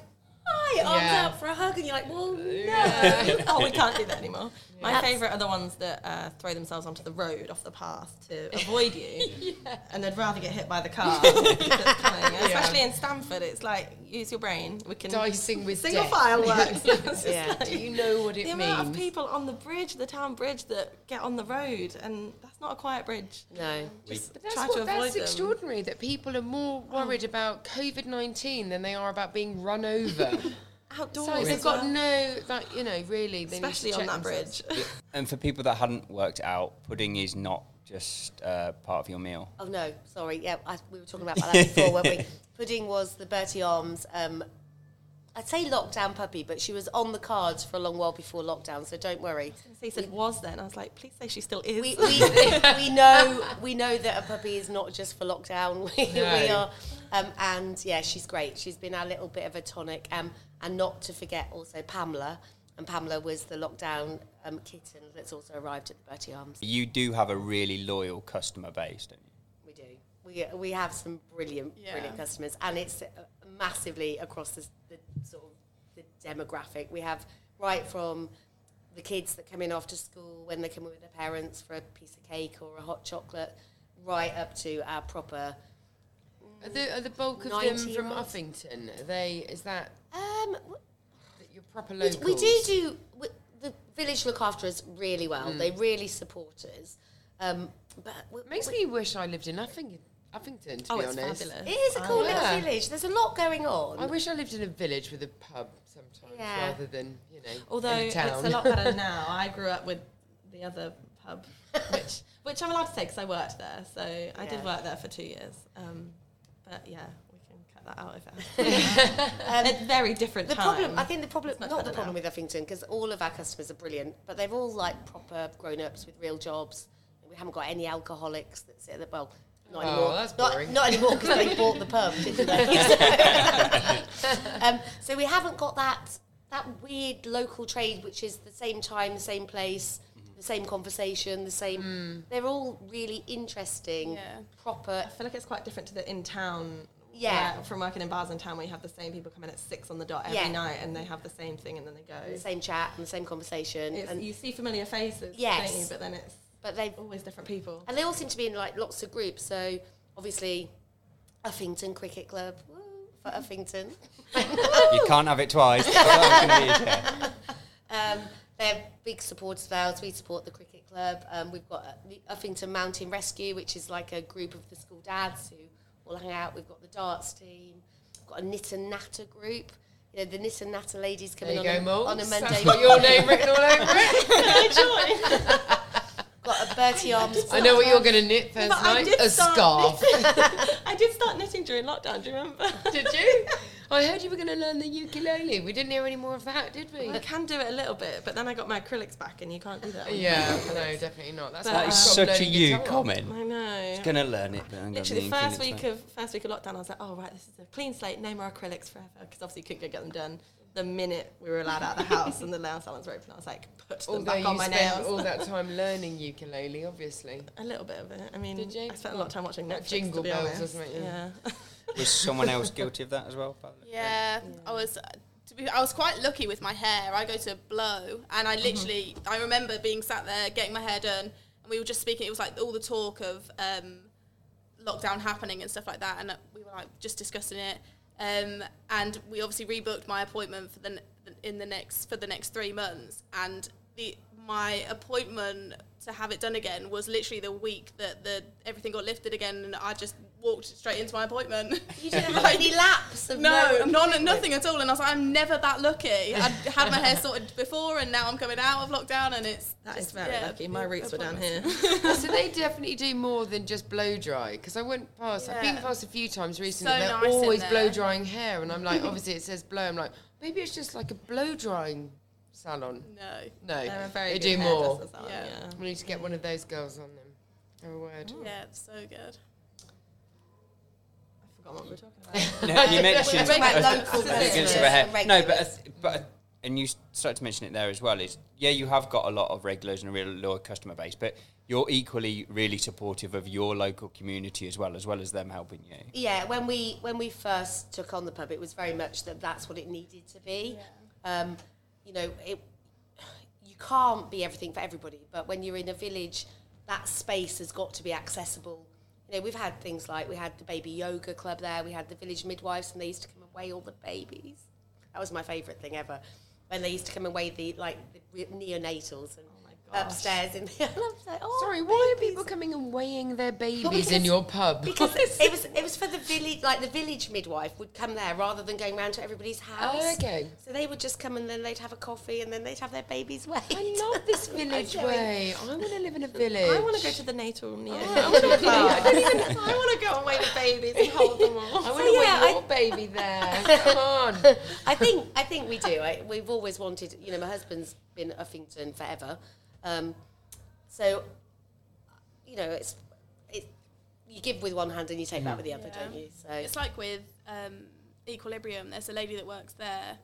"Hi, arms Yeah. out for a hug," and you're like, "Well, no." oh, we can't do that anymore. My That's- favourite are the ones that uh, throw themselves onto the road off the path to avoid you, and they'd rather get hit by the car. that's coming. Especially in Stamford, it's like use your brain. We can Dicing with single death. file works. Yeah. like- do you know what it the means amount of people on the bridge, the town bridge, that get on the road, and that's not a quiet bridge. No. Just But that's, try what, to avoid that's them. extraordinary that people are more worried about COVID 19 than they are about being run over. Outdoors, so they've got well. no, like, you know, really. They need to especially on that themselves. bridge. And for people that hadn't worked out, pudding is not just uh, part of your meal. Oh no, sorry. Yeah, I, we were talking about that before, weren't we? Pudding was the Bertie Arms. Um, I'd say lockdown puppy, but she was on the cards for a long while before lockdown, so don't worry. So he said was then. I was like, please say she still is. We, we, we know we know that a puppy is not just for lockdown. We, we are, um, and yeah, she's great. She's been our little bit of a tonic. Um, and not to forget also Pamela. And Pamela was the lockdown um, kitten that's also arrived at the Bertie Arms. You do have a really loyal customer base, don't you? We do. We, we have some brilliant, Yeah. brilliant customers, and it's uh, massively across the, the sort of the demographic. We have right from the kids that come in after school when they come in with their parents for a piece of cake or a hot chocolate, right up to our proper. Are the, are the bulk of them from yards? Uffington? Are they, is that Um, your proper we, locals? we do do we, the village look after us really well. They really support us. Um, but we, makes we- me wish I lived in Uffington, Uffington to oh, be it's honest. fabulous. it is a cool Yeah. little village. There's a lot going on. I wish I lived in a village with a pub sometimes Yeah. rather than, you know, Although in a it's a lot better now. I grew up with the other pub, which which I'm allowed to say because I worked there. So I did work there for two years. Um, but yeah, we can cut that out if it has to. Um, At very different The time. problem, I think the problem, It's much not the better problem now. with Uffington, because all of our customers are brilliant, but they're all like proper grown-ups with real jobs. We haven't got any alcoholics that sit at the well. Not Oh, anymore. that's not, boring. not anymore because they bought the pub, didn't they? um, so we haven't got that that weird local trade, which is the same time, the same place, the same conversation, the same. Hmm. They're all really interesting, Yeah. proper. I feel like it's quite different to the in town. Yeah. where- from working in bars in town where you have the same people come in at six on the dot every Yeah. night and they have the same thing and then they go. The same chat and the same conversation, It's, and you see familiar faces, Yes. don't you? But then it's but they've always different people. And they all seem to be in like lots of groups. So obviously, Uffington Cricket Club woo, for Uffington. You can't have it twice. That was gonna be it, yeah. Um, they're big supporters of ours. We support the cricket club. Um, we've got uh, the Uffington Mountain Rescue, which is like a group of the school dads who all hang out. We've got the darts team. We've got a knit and natter group. You know, the knit and natter ladies in on, go, a, Malls. on a Monday. got your name written all over it. got a Bertie Arms. I know what you're going to knit first night. A scarf. I did start knitting during lockdown. Do you remember? did you? I heard you were going to learn the ukulele. We didn't hear any more of that, did we? I can do it a little bit, but then I got my acrylics back, and you can't do that. Yeah, no, definitely not. That's But, why That is stopped such a you guitar. comment. I know. Gonna learn it, but I ain't got Literally, the the first week back. of first week of lockdown, I was like, "Oh right, this is a clean slate, no more acrylics forever," because obviously you couldn't go get them done. The minute we were allowed out of the house and the nail salons were open, I was like, put them Although back you on my spent nails. all that time learning ukulele, obviously. a little bit of it. I mean, Did you? I spent a lot of time watching Like Netflix. Jingle to be Bells or honest. something, Yeah. Was someone else guilty of that as well? Paolo? Yeah, I was. uh, To be, I was quite lucky with my hair. I go to blow, and I literally, I remember being sat there getting my hair done, and we were just speaking. It was like all the talk of um, lockdown happening and stuff like that, and uh, we were like just discussing it. Um, and we obviously rebooked my appointment for the in the next for the next three months, and the my appointment to have it done again was literally the week that the everything got lifted again, and I just walked straight into my appointment. You didn't have any laps of No, no, none, nothing at all. And I was like, I'm never that lucky. I had my hair sorted before, and now I'm coming out of lockdown, and it's That is just, very yeah, lucky. My roots were down here. so they definitely do more than just blow dry. Because I went past, I've been past a few times recently. So they're nice always blow drying hair, and I'm like, obviously it says blow. I'm like, maybe it's just like a blow drying salon. No. No, They're very they do more. salon, Yeah. yeah. We need to get one of those girls on them. Have a word. Yeah, it's so good. I forgot what we were talking about. No, you mentioned talking about local business against the hair. and No, but regulars. uh, but uh, and you started to mention it there as well. Is yeah, you have got a lot of regulars and a real loyal customer base, but you're equally really supportive of your local community as well, as well as them helping you. Yeah, when we when we first took on the pub, it was very much that that's what it needed to be. Um, you know, it you can't be everything for everybody, but when you're in a village, that space has got to be accessible. You know, we've had things like we had the baby yoga club there, we had the village midwives, and they used to come and weigh all the babies. That was my favourite thing ever. When they used to come and weigh the like the neonatals and. Upstairs in the. And I was like, oh, Sorry, why are babies. people coming and weighing their babies because- in your pub? Because it was it was for the village, like the village midwife would come there rather than going round to everybody's house. Oh, okay. So they would just come and then they'd have a coffee and then they'd have their babies weighed. I love this village Okay. way. I want to live in a village. I want to go to the natal neo. Oh, I want to I want to go and weigh the babies and hold them all. I want So, to yeah, weigh I- your baby there. Come on. I think I think we do. I, we've always wanted. You know, my husband's been at Uffington forever, um, so you know it's it. You give with one hand and you take back with the other, Yeah. don't you? So It's like with um, Equilibrium. There's a lady that works there,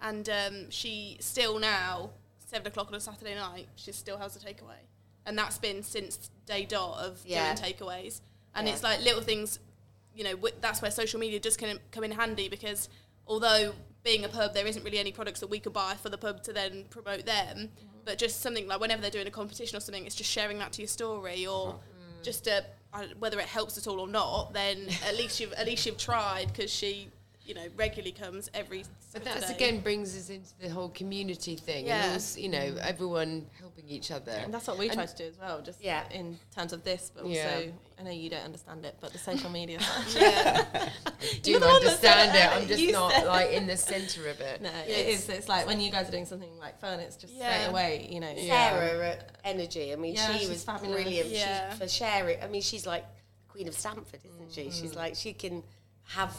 and um, she still now seven o'clock on a Saturday night. She still has a takeaway, and that's been since day dot of Yeah. doing takeaways. And Yeah. it's like little things. You know, wi- that's where social media does can come in handy because although being a pub, there isn't really any products that we could buy for the pub to then promote them. But just something like whenever they're doing a competition or something, it's just sharing that to your story or uh-huh. just uh, a, don't- whether it helps at all or not. Then at least you've at least you've tried because she, you know, regularly comes every. But that's Saturday. again brings us into the whole community thing, Yeah. and also, you know, everyone helping each other. And that's what we And- try to do as well, just Yeah. in terms of this, but also, Yeah. I know you don't understand it, but the social media side. Yeah, do You're the one that said understand it it. I'm just not said like in the centre of it. No, it is. It's like when you guys are doing something like fun, it's just Yeah. straight away, you know. Sarah at Energy. I mean, Yeah, she she's was fabulous. brilliant she- Yeah. for sharing. I mean, she's like Queen of Stamford, isn't she? Mm. She's like she can have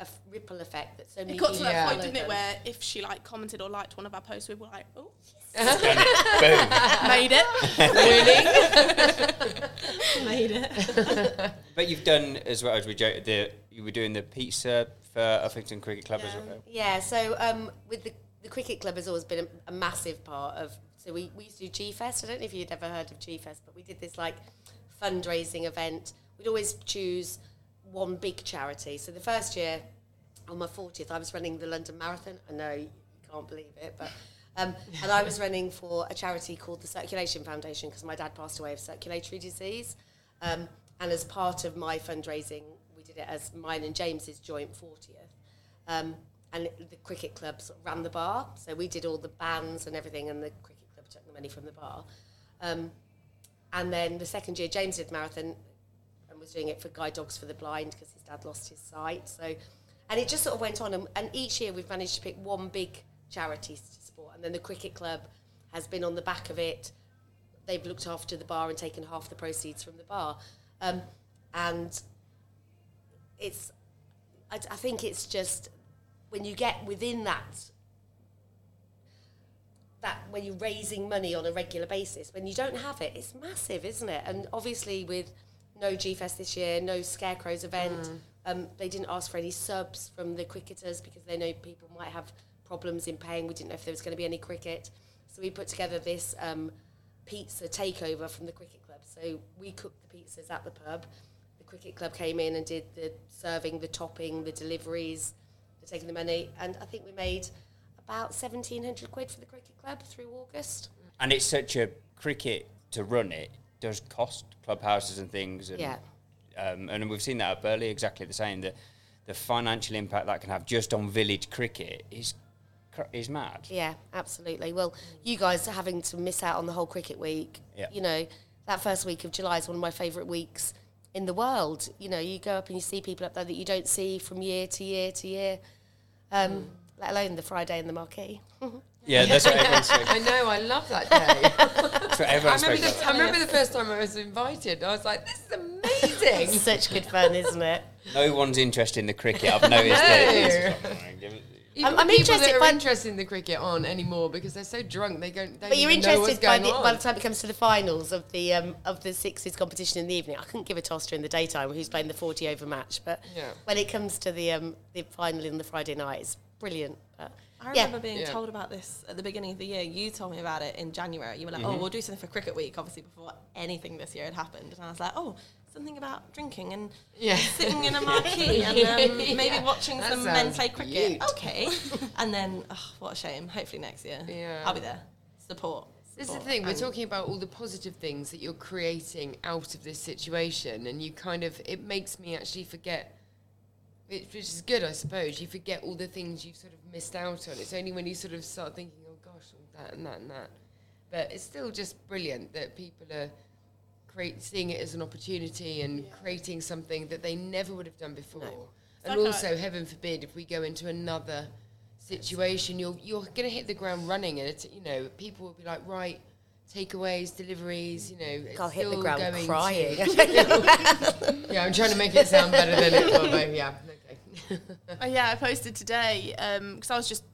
the eff- ripple effect that so many it got to that Yeah. point, didn't it, where if she like commented or liked one of our posts, we were like, oh, Boom. made it. made it. But you've done as well as we joked. The you were doing the pizza for Uffington Cricket Club as Yeah. well. Yeah, so um, with the the cricket club has always been a, a massive part of. So we, we used to do G Fest. I don't know if you'd ever heard of G Fest, but we did this like fundraising event. We'd always choose one big charity. So the first year, on my 40th, I was running the London Marathon. I know you can't believe it, but. Um, and I was running for a charity called the Circulation Foundation because my dad passed away of circulatory disease. Um, and as part of my fundraising, we did it as mine and James's joint 40th. Um, and it- the cricket club sort of ran the bar. So we did all the bands and everything, and the cricket club took the money from the bar. Um, and then the second year, James did marathon was doing it for Guide Dogs for the Blind because his dad lost his sight. So, and it just sort of went on. And, and each year we've managed to pick one big charity to support. And then the cricket club has been on the back of it. They've looked after the bar and taken half the proceeds from the bar. Um, and it's, I, I think it's just when you get within that that when you're raising money on a regular basis, when you don't have it, it's massive, isn't it? And obviously, with no G Fest this year, no Scarecrows event, um, they didn't ask for any subs from the cricketers because they know people might have problems in paying. We didn't know if there was going to be any cricket, so we put together this um, pizza takeover from the cricket club. So we cooked the pizzas at the pub. The cricket club came in and did the serving, the topping, the deliveries, the taking the money, and I think we made about seventeen hundred quid for the cricket club through August. And it's such a cricket to run it does cost clubhouses and things. And, Yeah. Um, and we've seen that at Burley exactly the same. The, the financial impact that can have just on village cricket is cr- is mad. Yeah, absolutely. Well, you guys are having to miss out on the whole cricket week. Yeah. You know, that first week of July is one of my favourite weeks in the world. You know, you go up and you see people up there that you don't see from year to year to year, um, let alone the Friday in the marquee. Yeah, that's what everyone's saying. I know, I love that day. That's what I remember, saying. the, I remember the first time I was invited. I was like, this is amazing. Such good fun, isn't it? No one's interested in the cricket. I've noticed it. Even I'm- I'm the people interested that are interested in the cricket aren't anymore because they're so drunk they don't. They But you're even know what's interested by the, by the time it comes to the finals of the um, of the sixes competition in the evening. I couldn't give a toss during the daytime who's playing the 40 over match, but Yeah. when it comes to the um, the final on the Friday night, it's brilliant. But I yeah. remember being Yeah. told about this at the beginning of the year. You told me about it in January. You were like, "Oh, we'll do something for Cricket Week," obviously before anything this year had happened. And I was like, "Oh, something about drinking and Yeah. sitting in a marquee and um, maybe Yeah. watching That some men play cricket." cute. Okay, and then oh, what a shame. Hopefully next year, Yeah. I'll be there. Support. This is the thing. We're talking about all the positive things that you're creating out of this situation, and you kind of it makes me actually forget, which which is good, I suppose. You forget all the things you've sort of missed out on. It's only when you sort of start thinking, "Oh gosh, all that and that and that," but it's still just brilliant that people are create seeing it as an opportunity and creating something that they never would have done before. And like also, heaven forbid, if we go into another situation, you're you're going to hit the ground running, and it's you know people will be like, right, takeaways, deliveries, you know, it's I'll hit the still ground going crying. To, yeah, I'm trying to make it sound better than it will. But yeah, okay. Oh, yeah, I posted today because I was just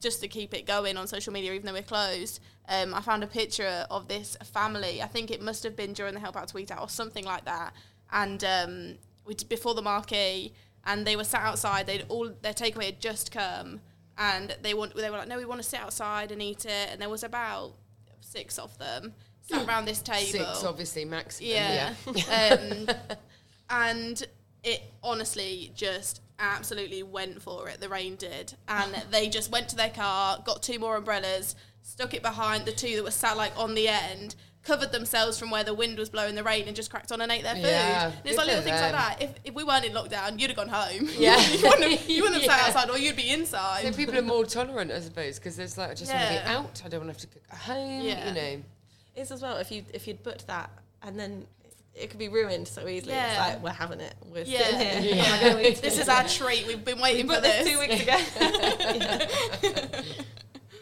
just to keep it going on social media, even though we're closed. Um, I found a picture of this family. I think it must have been during the Help Out Tweet Out or something like that. And um, we did before the marquee, and they were sat outside. They'd all their takeaway had just come, and they want they were like, no, we want to sit outside and eat it. And there was about six of them sat around this table. Six, obviously, maximum. Yeah. um, and it honestly just absolutely went for it. The rain did. And they just went to their car, got two more umbrellas, stuck it behind the two that were sat like on the end, covered themselves from where the wind was blowing the rain and just cracked on and ate their food. Yeah, and it's like little for things like that. If, if we weren't in lockdown, you'd have gone home. Yeah. you wouldn't have, you wouldn't have Yeah. sat outside or you'd be inside. So people are more tolerant, I suppose, because there's like, I just want to be out. I don't want to have to cook at home. Yeah. You know. It's as well if you if you'd booked that and then it could be ruined so easily. Yeah. It's like we're having it. We're Yeah. sitting here. Yeah. Oh God, this is our treat. We've been waiting we for this. this two weeks ago.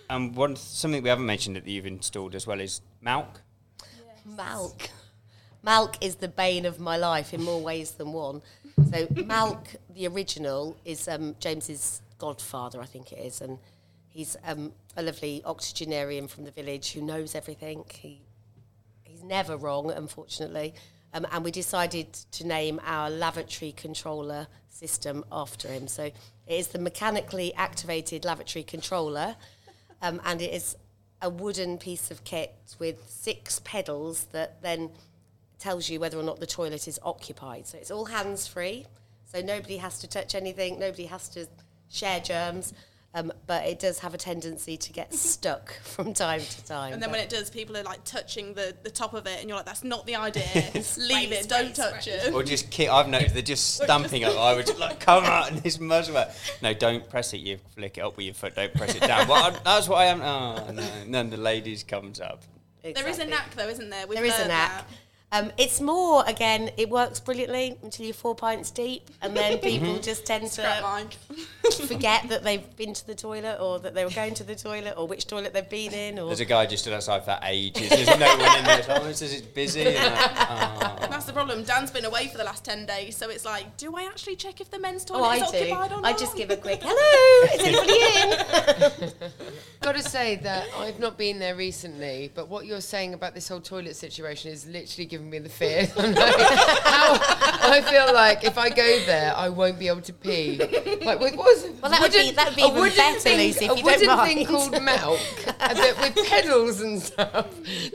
And um, one something we haven't mentioned that you've installed as well is Malk. Malk. Malk is the bane of my life in more ways than one. So Malk, the original, is um, James's godfather, I think it is, and he's um, a lovely octogenarian from the village who knows everything. He he's never wrong, unfortunately. Um, and we decided to name our lavatory controller system after him. So it is the mechanically activated lavatory controller, um, and it is a wooden piece of kit with six pedals that then tells you whether or not the toilet is occupied. So it's all hands free. So nobody has to touch anything, nobody has to share germs. Um, but it does have a tendency to get stuck from time to time. And then when it does, people are like touching the, the top of it, and you're like, that's not the idea. Leave it, don't touch it. Or just kick. I've noticed they're just stamping it. I would just like come out and this muzzle. No, don't press it. You flick it up with your foot. Don't press it down. well, I, that's what I am. Oh no. And then the ladies comes up. There is a Exactly. knack, though, isn't there? We've There is a learned knack. that. Um, it's more again. It works brilliantly until you're four pints deep, and then people just tend to forget that they've been to the toilet, or that they were going to the toilet, or which toilet they've been in. Or There's a guy just stood outside for ages. There's no one in there. So oh, it says it's busy. And like, oh. That's the problem. Dan's been away for the last 10 days, so it's like, do I actually check if the men's toilet oh, I is do. occupied or not? I just give a quick hello. Is anybody in? Got to say that I've not been there recently, but what you're saying about this whole toilet situation is literally giving me the fear. I'm like, how, I feel like if I go there, I won't be able to pee. Like, what was Well, that would be- that would be a even wooden better, thing, Lucy, if a you don't wooden thing called milk that with pedals and stuff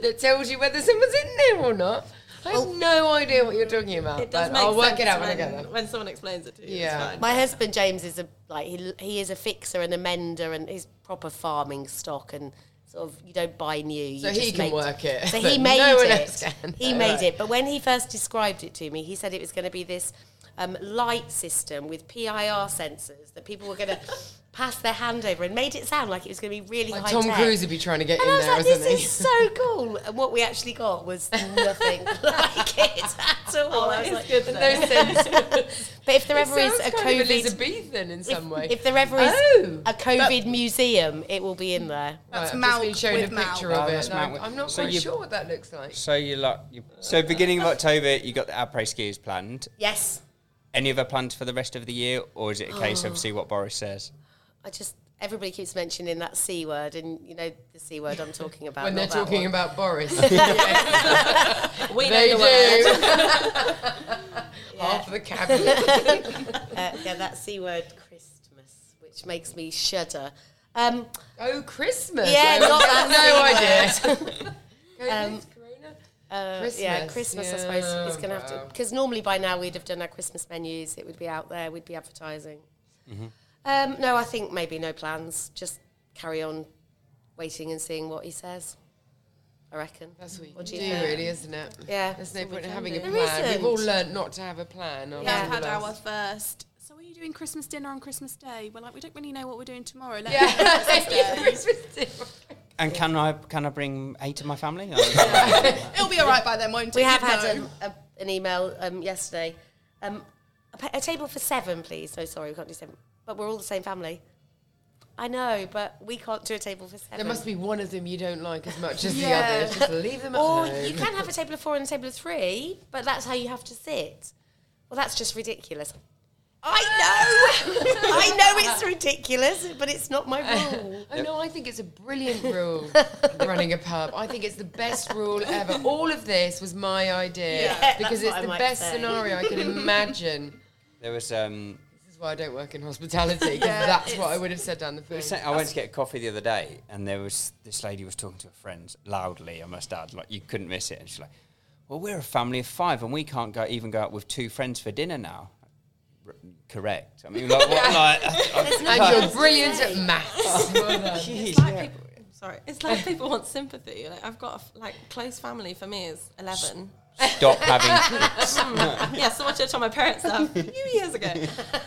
that tells you whether someone's in there or not. I have no idea what you're talking about, It does but make I'll work sense it out when I get there. when someone explains it to you. Yeah. It's fine. My husband James is a like he, he is a fixer and a mender and he's proper farming stock and sort of you don't buy new. You So he just can work it, So he made no it. He made it. But when he first described it to me, he said it was going to be this um, light system with PIR sensors that people were going to pass their hand over and made it sound like it was going to be really Like high Tom tech. Cruise would be trying to get And in I was there, like, this he? is so cool. And what we actually got was nothing like it at all. Oh, I was that like, good. no sense. but if there ever is a kind of COVID, Elizabethan in some way. if there ever is Oh. a COVID museum, it will be in there. That's Right, I've just been Malk shown a with Malk. picture Oh, of it. that's and Malk I'm, with- I'm not so quite sure what that looks like. So you like you, so beginning of October, you got the après skiers planned. Yes, Any other plans for the rest of the year, or is it a case Oh. of see what Boris says? I just everybody keeps mentioning that c word, and you know the c word I'm talking about. when they're talking one. about Boris. We know they the word. do. Half the cabinet. uh, yeah, that c word Christmas, which makes me shudder. Um, Oh, Christmas. Yeah, I not that no idea. Um, COVID, Corona? uh, yeah, Christmas, Christmas. I suppose is going to have to because normally by now we'd have done our Christmas menus. It would be out there. We'd be advertising. Mm-hmm. Um, no, I think maybe no plans. Just carry on waiting and seeing what he says. I reckon. That's what you What do, do you really, isn't it? Yeah. There's no point in having a do. There plan. We've all isn't. learnt not to have a plan. Yeah. we've had our first. So, are you doing Christmas dinner on Christmas Day? We're like, we don't really know what we're doing tomorrow. Let Yeah. us know Christmas Christmas dinner. And can I can I bring eight of my family? It'll be all right by then, won't it? We have had know. um, a, an email um, yesterday. Um, a, a table for seven, please. No, sorry, we can't do seven. But we're all the same family. I know, but we can't do a table for seven. There must be one of them you don't like as much as Yeah. the others. Just leave them at Or home. you can have a table of four and a table of three, but that's how you have to sit. Well, that's just ridiculous. I know. I know it's ridiculous, but it's not my rule. Oh no, I think it's a brilliant rule running a pub. I think it's the best rule ever. All of this was my idea Yeah, because it's the best say. scenario I can imagine. there was um. This is why I don't work in hospitality Yeah, that's what I would have said down the I phone. I went to get a coffee the other day, and there was this lady was talking to her friends loudly. I must add, like you couldn't miss it. And she's like, "Well, we're a family of five, and we can't go even go out with two friends for dinner now." R- correct. I mean, like, what, like, And you're brilliant at maths. Well. Jeez, like yeah. people, sorry, it's like people want sympathy. Like I've got a f- like close family for me is eleven. Stop having. yeah, so much I told my parents that a few years ago.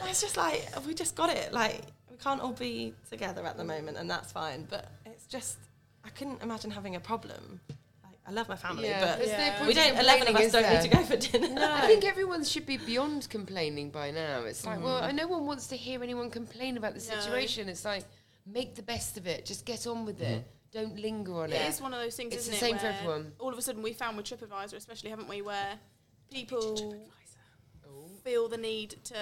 It's just like we just got it. Like we can't all be together at the moment, and that's fine. But it's just I couldn't imagine having a problem. Like, I love my family, Yeah, but there's no Yeah. we don't. Eleven of us don't there? need to go for dinner. I think everyone should be beyond complaining by now. It's like, well, mm. no one wants to hear anyone complain about the No. situation. It's like, make the best of it. Just get on with it. Mm-hmm. Don't linger on It it. is one of those things, It's isn't the it? same for everyone. All of a sudden, we found with TripAdvisor, especially, haven't we, where people feel the need to,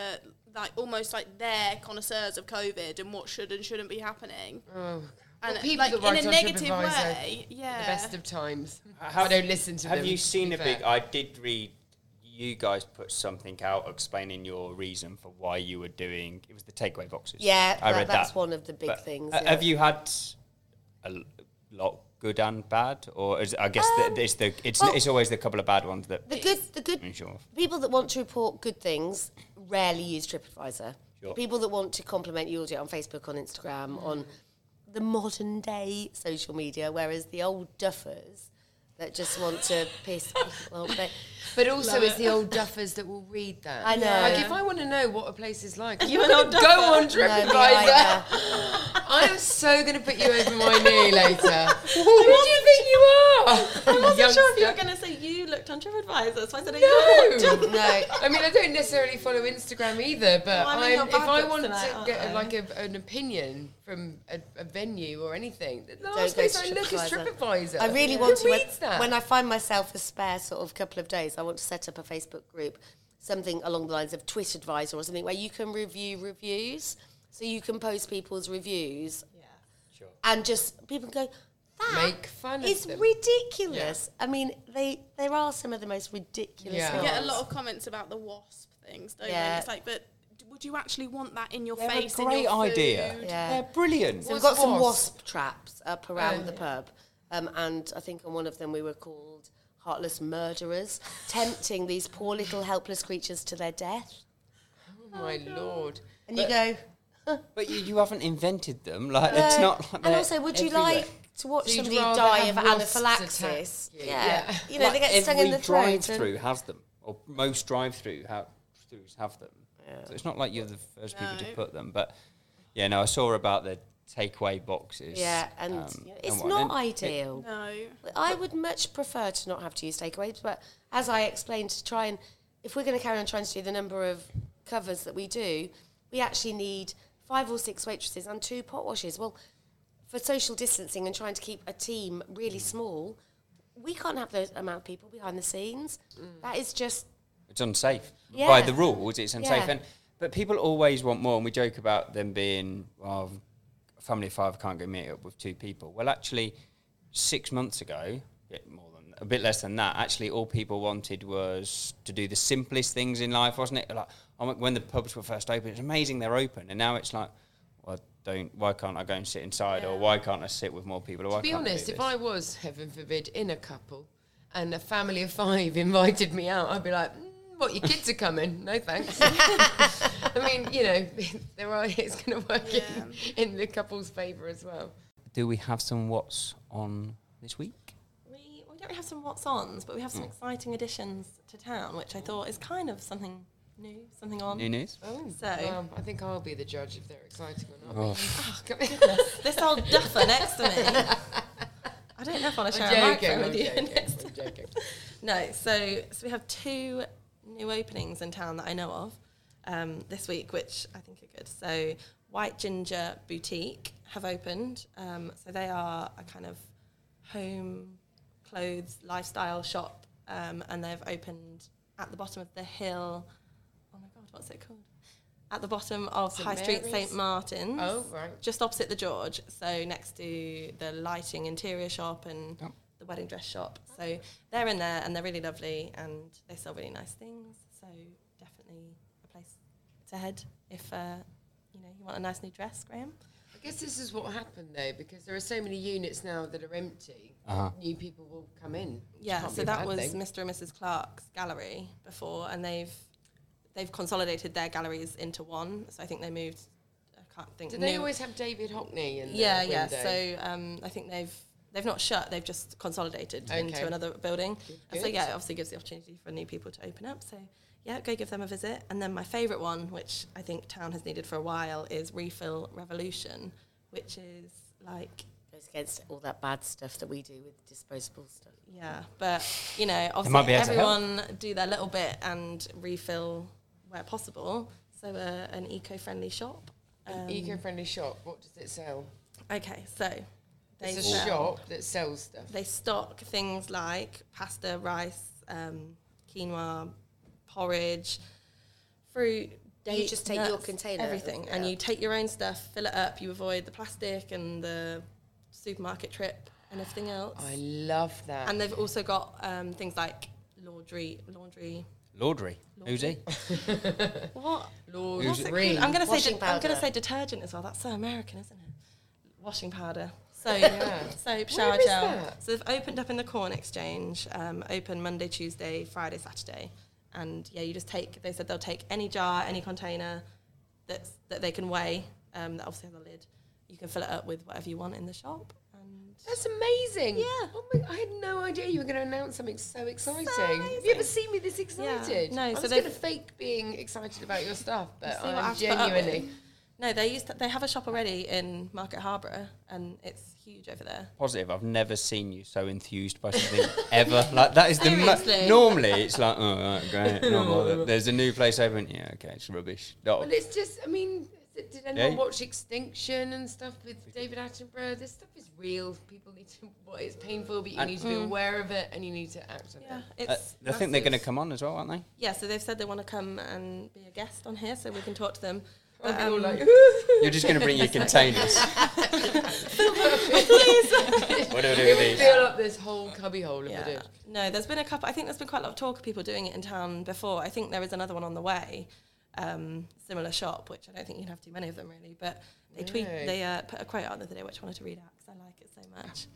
like, almost like they're connoisseurs of COVID and what should and shouldn't be happening. Oh, And well, people like that in a on negative way, yeah. the best of times. Have- I don't listen to Have them. Have you seen be a big? I did read. You guys put something out explaining your reason for why you were doing. It was the takeaway boxes. Yeah, I that- read that's that. one of the big But, things. uh, yeah. Have you had a l- lot good and bad, or is I guess Um, the, it's the it's well, it's always the couple of bad ones that the good, the good people that want to report good things rarely use TripAdvisor. Sure. People that want to compliment you will do it on Facebook, on Instagram, on the modern day social media, whereas the old duffers that just want to piss people off. They, But also, it's the old duffers that will read that. I know. Like, if I want to know what a place is like, You I'm an old gonna go on No, me TripAdvisor. either. I am so going to put you over my knee later. Who do you think you are? I wasn't sure if you were going to say you looked on TripAdvisor, so I said, No. no, I mean, I don't necessarily follow Instagram either, but Well, I mean, I'm, if I want tonight, to get a, like a, an opinion from a, a venue or anything, the Don't last go place I look is TripAdvisor. TripAdvisor. I really Who want to. When, reads that? When I find myself a spare sort of couple of days, I want to set up a Facebook group, something along the lines of Twit Advisor or something where you can review reviews. So you can post people's reviews Yeah. Sure. and just people go, that Make fun of is them. ridiculous. I mean, they there are some of the most ridiculous. Yeah. We get a lot of comments about the wasp things, don't Yeah. we? It's like, but would you actually want that in your They're face? a in great your idea. Yeah. They're brilliant. So we've What's got some wasp? wasp traps up around Oh, the pub, um, and I think on one of them we were called heartless murderers, tempting these poor little helpless creatures to their death. Oh my lord. And you go, But you, you haven't invented them. Like it's not. Like and also, would you like to watch So somebody die of wasps anaphylaxis? attack you? Yeah. Yeah. you know Like they get stung in the throat. and- drive-through has them, or most drive-through ha- throughs have them. So it's not like you're the first people to put them. But yeah, no, I saw about the takeaway boxes. Yeah, and um, you know, it's what- not and it- ideal. No. I would much prefer to not have to use takeaways, but as I explained, to try and if we're going to carry on trying to do the number of covers that we do, we actually need five or six waitresses and two pot washers. Well, for social distancing and trying to keep a team really small, we can't have those amount of people behind the scenes. That is just it's unsafe Yeah. by the rules. It's unsafe, Yeah. and but people always want more, and we joke about them being well, a family of five can't go meet up with two people. Well, actually, six months ago, a bit more than a bit less than that. Actually, all people wanted was to do the simplest things in life, wasn't it? Like when the pubs were first open, it's amazing they're open, and now it's like, well, don't why can't I go and sit inside, or why can't I sit with more people? To be honest, I if? I was, heaven forbid, in a couple and a family of five invited me out, I'd be like, mm, what, your kids are coming? No thanks. I mean, you know, there are, it's going to work in, in the couple's favour as well. do we have some what's on this week? We, we don't really have some what's ons, but we have some mm. exciting additions to town, which I thought is kind of something new, something on. New news. Oh, So- well, I think I'll be the judge if they're exciting or not. Oh. Oh, come here. this old duffer next to me. I don't know if I want to share a I'm microphone joking, I'm joking, next I'm joking. No, so so we have two new openings in town that I know of um, this week, which I think are good. So White Ginger Boutique have opened. Um, so they are a kind of home clothes lifestyle shop, um, and they've opened at the bottom of the hill. Oh my God, what's it called? At the bottom of St. High Street, St Martin's Oh, right. just opposite the George, so next to the lighting interior shop and Yep. The wedding dress shop. So they're in there and they're really lovely and they sell really nice things. So definitely a place to head if uh, you know you want a nice new dress, Graham. I guess this is what happened though, because there are so many units now that are empty. Uh-huh. New people will come in. Yeah, so that was thing. Mr. and Mrs. Clark's gallery before, and they've they've consolidated their galleries into one. So I think they moved. I can't think. Did they always have David Hockney in yeah, the yeah. window? So um, I think they've they've not shut; they've just consolidated Okay. into another building. And so yeah, it obviously gives the opportunity for new people to open up. So yeah, go give them a visit. And then my favourite one, which I think town has needed for a while, is Refill Revolution, which is like goes against all that bad stuff that we do with disposable stuff. yeah, but you know, obviously able to help. everyone do their little bit and refill where possible. So uh, an eco-friendly shop. An Um, eco-friendly shop. What does it sell? Okay, so they It's a sell- shop that sells stuff. They stock things like pasta, rice, um, quinoa, porridge, fruit. You just take your container, everything, and you take your own stuff, fill it up. You avoid the plastic and the supermarket trip and everything else. I love that. and they've also got um, things like laundry, laundry. Laundry. Who's he? What? Lord What's it Green. called? I'm gonna say. De- I'm gonna say detergent as well. That's so American, isn't it? Washing powder. So Yeah. soap, shower gel. that? So they've opened up in the Corn Exchange. Um, open Monday, Tuesday, Friday, Saturday, and yeah, you just take. They said they'll take any jar, any container that's that they can weigh. Um, that obviously has a lid. You can fill it up with whatever you want in the shop. And That's amazing. Yeah. Oh my, I had no idea you were going to announce something so exciting. Have you ever seen me this excited? Yeah. No, I so was going to fake being excited about your stuff, but I'm I've put up with. genuinely. No, they used to, they have a shop already in Market Harbour, and it's huge over there. Positive. I've never seen you so enthused by something ever. Like that is the mo- normally it's like oh right, great. No bother. There's a new place open. Yeah, okay, it's rubbish. No. Well, it's just, I mean, did did anyone Yeah. watch Extinction and stuff with David Attenborough? This stuff is real. People need to, well, it's painful, but you And- need to be aware of it and you need to act on Yeah, it. Uh. I think they're going to come on as well, aren't they? Yeah, so they've said they want to come and be a guest on here, so we can talk to them I'll be all um, like, You're just going to bring your containers. what do I do with these? fill up this whole cubby hole if I Yeah. did. No, there's been a couple. I think there's been quite a lot of talk of people doing it in town before. I think there is another one on the way, um, similar shop, which I don't think you'd have too many of them really. But they tweet, No. they uh, put a quote out the other day, which I wanted to read out because I like it so much.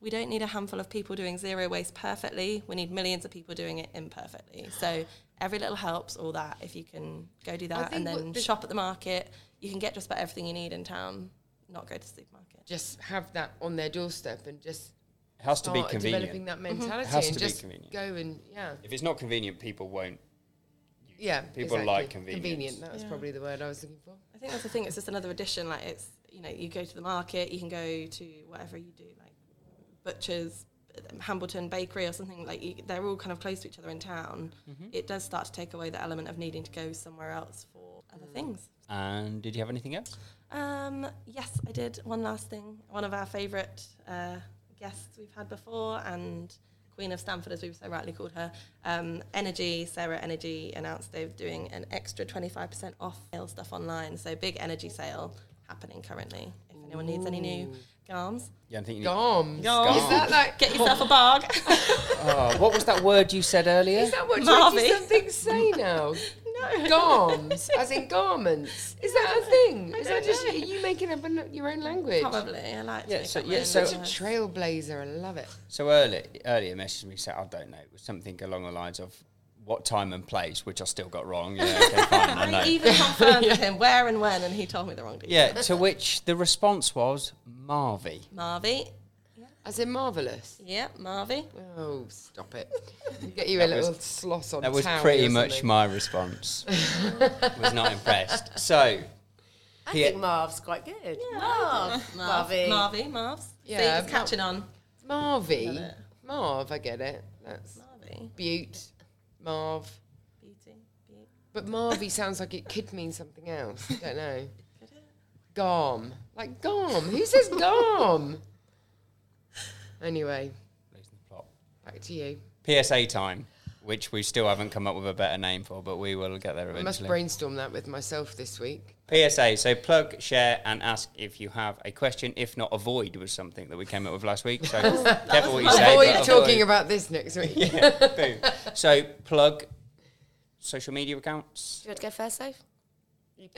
We don't need a handful of people doing zero waste perfectly. We need millions of people doing it imperfectly. So every little helps. All that. If you can go do that and then the- shop at the market, you can get just about everything you need in town. Not go to the supermarket. Just have that on their doorstep and just It has to be start developing convenient. that mhm. mentality has and to be just convenient. go and yeah, If it's not convenient, people won't. yeah. People exactly. like convenience. Convenient. That was Yeah. probably the word I was looking for. I think that's the thing. It's just another addition. Like it's you know you go to the market, you can go to whatever you do, like butchers, Hambleton Bakery or something. Like you, they're all kind of close to each other in town. It does start to take away the element of needing to go somewhere else for other things. And did you have anything else? Um, yes, I did. One last thing. One of our favourite uh, guests we've had before, and Queen of Stamford, as we've so rightly called her, um, Energy, Sarah Energy, announced they're doing an extra 25% off sale stuff online. So, big energy sale happening currently. If anyone needs any new garms, Yeah, I think you. Goms. Goms. Is that like? get yourself a bag. Oh, what was that word you said earlier? Is that what Marvy. Jackie something say now? no. Garms, as in garments. Is that a thing? Is that just are you making up an- your own language? Probably. I like to Yeah, make so- up yeah, so- Such a trailblazer. I love it. So earlier, earlier messaged me said, I don't know, it was something along the lines of what time and place, which I still got wrong. Yeah, okay, fine, I I know. even confirmed with him where and when, and he told me the wrong details. Yeah, to which the response was Marvy. Marvy. As in marvelous. Yeah, Marvy. Oh, stop it! Get you a was- little sloss on. That was pretty much my response. was not impressed. So, I Yeah. think Marv's quite good. Marv. Marvy. Marvy. Marv's. Yeah, See, it's catching on. Marvy. Marv, I get it. That's Marvy. Butte. Marv. Beauty. Beauty. But Marvy sounds like it could mean something else. I don't know. Gom. Like Gom. Who says Gom? Anyway, losing the plot. back to you. PSA time, which we still haven't come up with a better name for, but we will get there eventually. I must brainstorm that with myself this week. PSA, so plug, share, and ask if you have a question. If not, avoid was something that we came up with last week. So careful what you say. Avoid but talking about this next week. Yeah, boom. So plug social media accounts. Do you want to go first, Safe? You,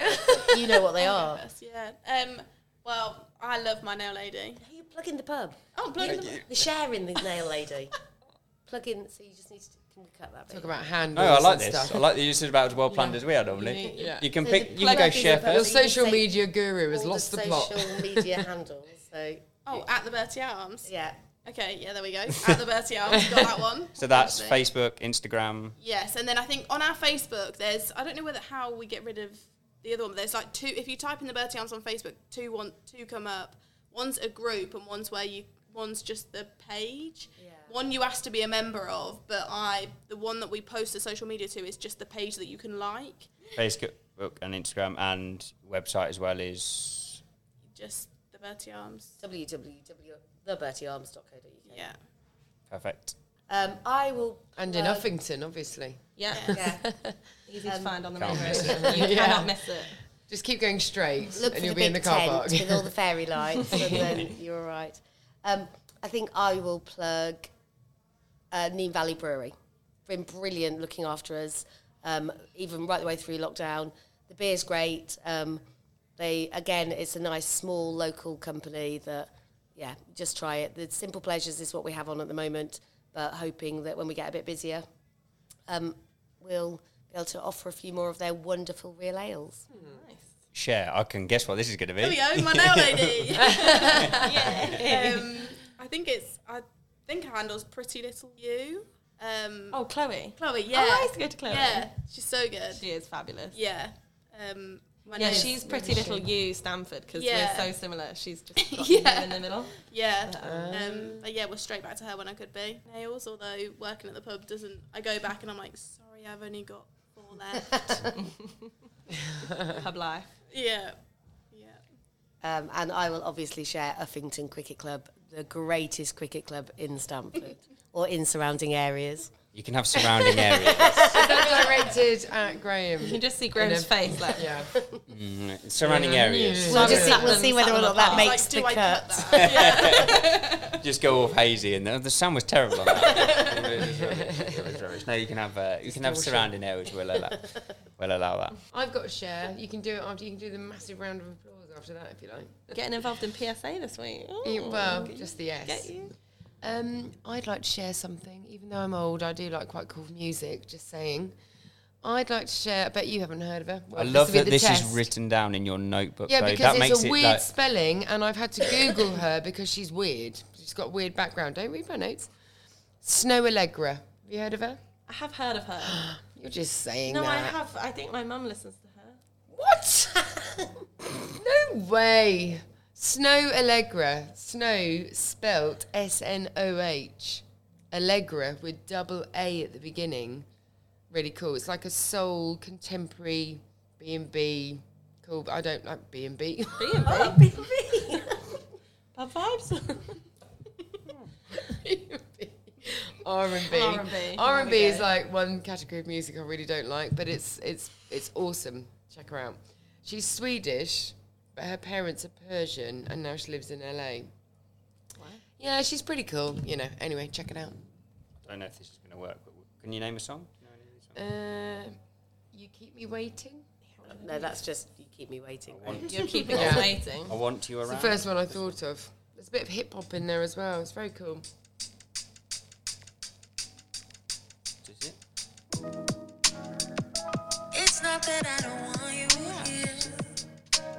you know what they are. Yes, yeah. Um, well, I love my nail lady. You plug in the pub. Oh, bloody You- the sharing the nail lady. plug in. So you just need to can cut that bit. Talk about handles. Oh, I like and this. Stuff. I like that you said about as well planned as we are normally. Yeah. You can So pick. You can go plug is Your you social media guru has lost the, the plot. social media handles. So Oh, at the Bertie Arms. yeah, Okay, yeah, there we go. At the Bertie Arms, got that one. So that's Obviously. Facebook, Instagram. Yes, and then I think on our Facebook, there's I don't know whether how we get rid of the other one. But there's like two. If you type in the Bertie Arms on Facebook, two want two come up. One's a group, and one's where you. One's just the page. Yeah. One you ask to be a member of, but I the one that we post to social media to is just the page that you can like. Facebook and Instagram and website as well is Just the Bertie Arms. www.thebertiearms.co.uk. Yeah. perfect. Um, I will. And in plug- Uffington, obviously. Yeah. Yeah. Easy to find on the Can't main miss road. You Yeah. cannot miss it. Just keep going straight, Look and for you'll the be in big the car tent park. with all the fairy lights, and then you're all right. Um, I think I will plug uh, Nene Valley Brewery. Been brilliant looking after us, um, even right the way through lockdown. The beer's great. Um, they again, it's a nice small local company that, yeah, just try it. The simple pleasures is what we have on at the moment, but hoping that when we get a bit busier, um, we'll be able to offer a few more of their wonderful real ales. Nice. Share. I can guess what this is going to be. There we go, my nail lady. yeah. Um, I think it's. I think her handle's Pretty Little You. Um, Oh, Chloe. Chloe. Yeah. Oh, I used to go to Chloe. Yeah, she's so good. She is fabulous. Yeah. Um, my Yeah, she's pretty little you, Stamford, because Yeah. we're so similar. She's just got Yeah. in the middle. Yeah. Um, but yeah, we're straight back to her when I could be. Nails, although working at the pub doesn't. I go back and I'm like, sorry, I've only got four left. Pub life. yeah. Yeah. Um, and I will obviously share Uffington Cricket Club, the greatest cricket club in Stamford or in surrounding areas. You can have surrounding areas. That directed at Graham. You can just see Graham's And face. Like, Yeah. Mm, surrounding areas. We'll, just see, we'll see whether or not that makes do the I cut. cut? Just go off hazy, and the, the sound was terrible on that. It was rubbish, it was rubbish. No, you can have uh, you can have Distortion. surrounding areas. We'll allow, we'll allow that. I've got a share. You can do it after. You can do the massive round of applause after that if you like. getting involved in PSA this week. Yeah, Ooh, well, just the you- yes. Get you. Um, I'd like to share something. Even though I'm old, I do like quite cool music. Just saying. I'd like to share. I bet you haven't heard of her. Well, I love will that this test. is written down in your notebook. Yeah, though. because that it's makes a it weird like, spelling, and I've had to Google her because she's weird. She's got a weird background. Don't read my notes. Snoh Aalegra. Have you heard of her? I have heard of her. You're just saying no, that. I have. I think my mum listens to her. What? no way. Snoh Aalegra. Snoh spelt S N O H. Aalegra with double A at the beginning. Really cool. It's like a soul contemporary B and B. Cool. I don't like B and B. B and B. Oh, Pub vibes. R and B. R&B. And B is like one category of music I really don't like, but it's it's it's awesome. Check her out. She's Swedish, but her parents are Persian, and now she lives in LA. Yeah, she's pretty cool. You know. Anyway, check it out. I don't know if this is going to work, but can you name a song? You know any of these songs? Uh, you keep me waiting. No, that's just you keep me waiting. I want, You're keeping Yeah. us waiting. I want you It's around. the first one I thought of. There's a bit of hip hop in there as well. It's very cool. Is it? It's that I don't want you here.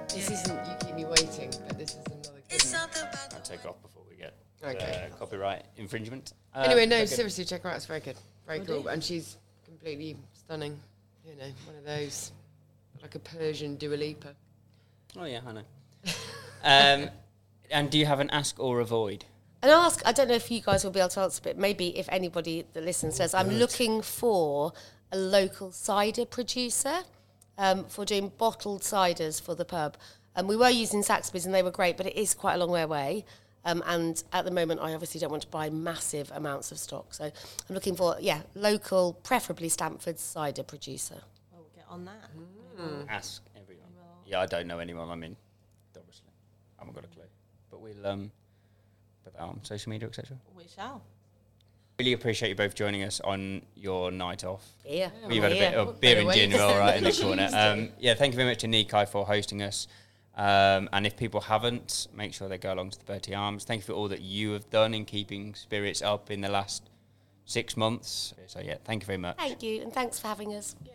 This isn't you keep me waiting, but this is another It's one. something about I'll take off before we get Okay. uh, copyright infringement. Uh, Anyway, no, okay. seriously, check her out. It's very good. Very Will cool. do. And she's completely stunning. You know, one of those, like a Persian Dua Lipa. Oh yeah, I know. um, and do you have an ask or avoid? And ask, I don't know if you guys will be able to answer, but maybe if anybody that listens says, I'm looking for a local cider producer um, for doing bottled ciders for the pub. And we were using Saxby's and they were great, but it is quite a long way away. Um, and at the moment, I obviously don't want to buy massive amounts of stock. So I'm looking for, yeah, local, preferably Stamford cider producer. Oh, we'll get on that. Ask everyone. Yeah, I don't know anyone. I mean, obviously, I haven't got a clue. But we'll um, put that on social media, etc. We shall. Really appreciate you both joining us on your night off. Yeah. We've had a bit of beer and better gin way to roll say right in the corner. Um, yeah, thank you very much to Nikai for hosting us. Um, and if people haven't, make sure they go along to the Bertie Arms. Thank you for all that you have done in keeping spirits up in the last six months. So yeah, thank you very much. Thank you, and thanks for having us. Yeah,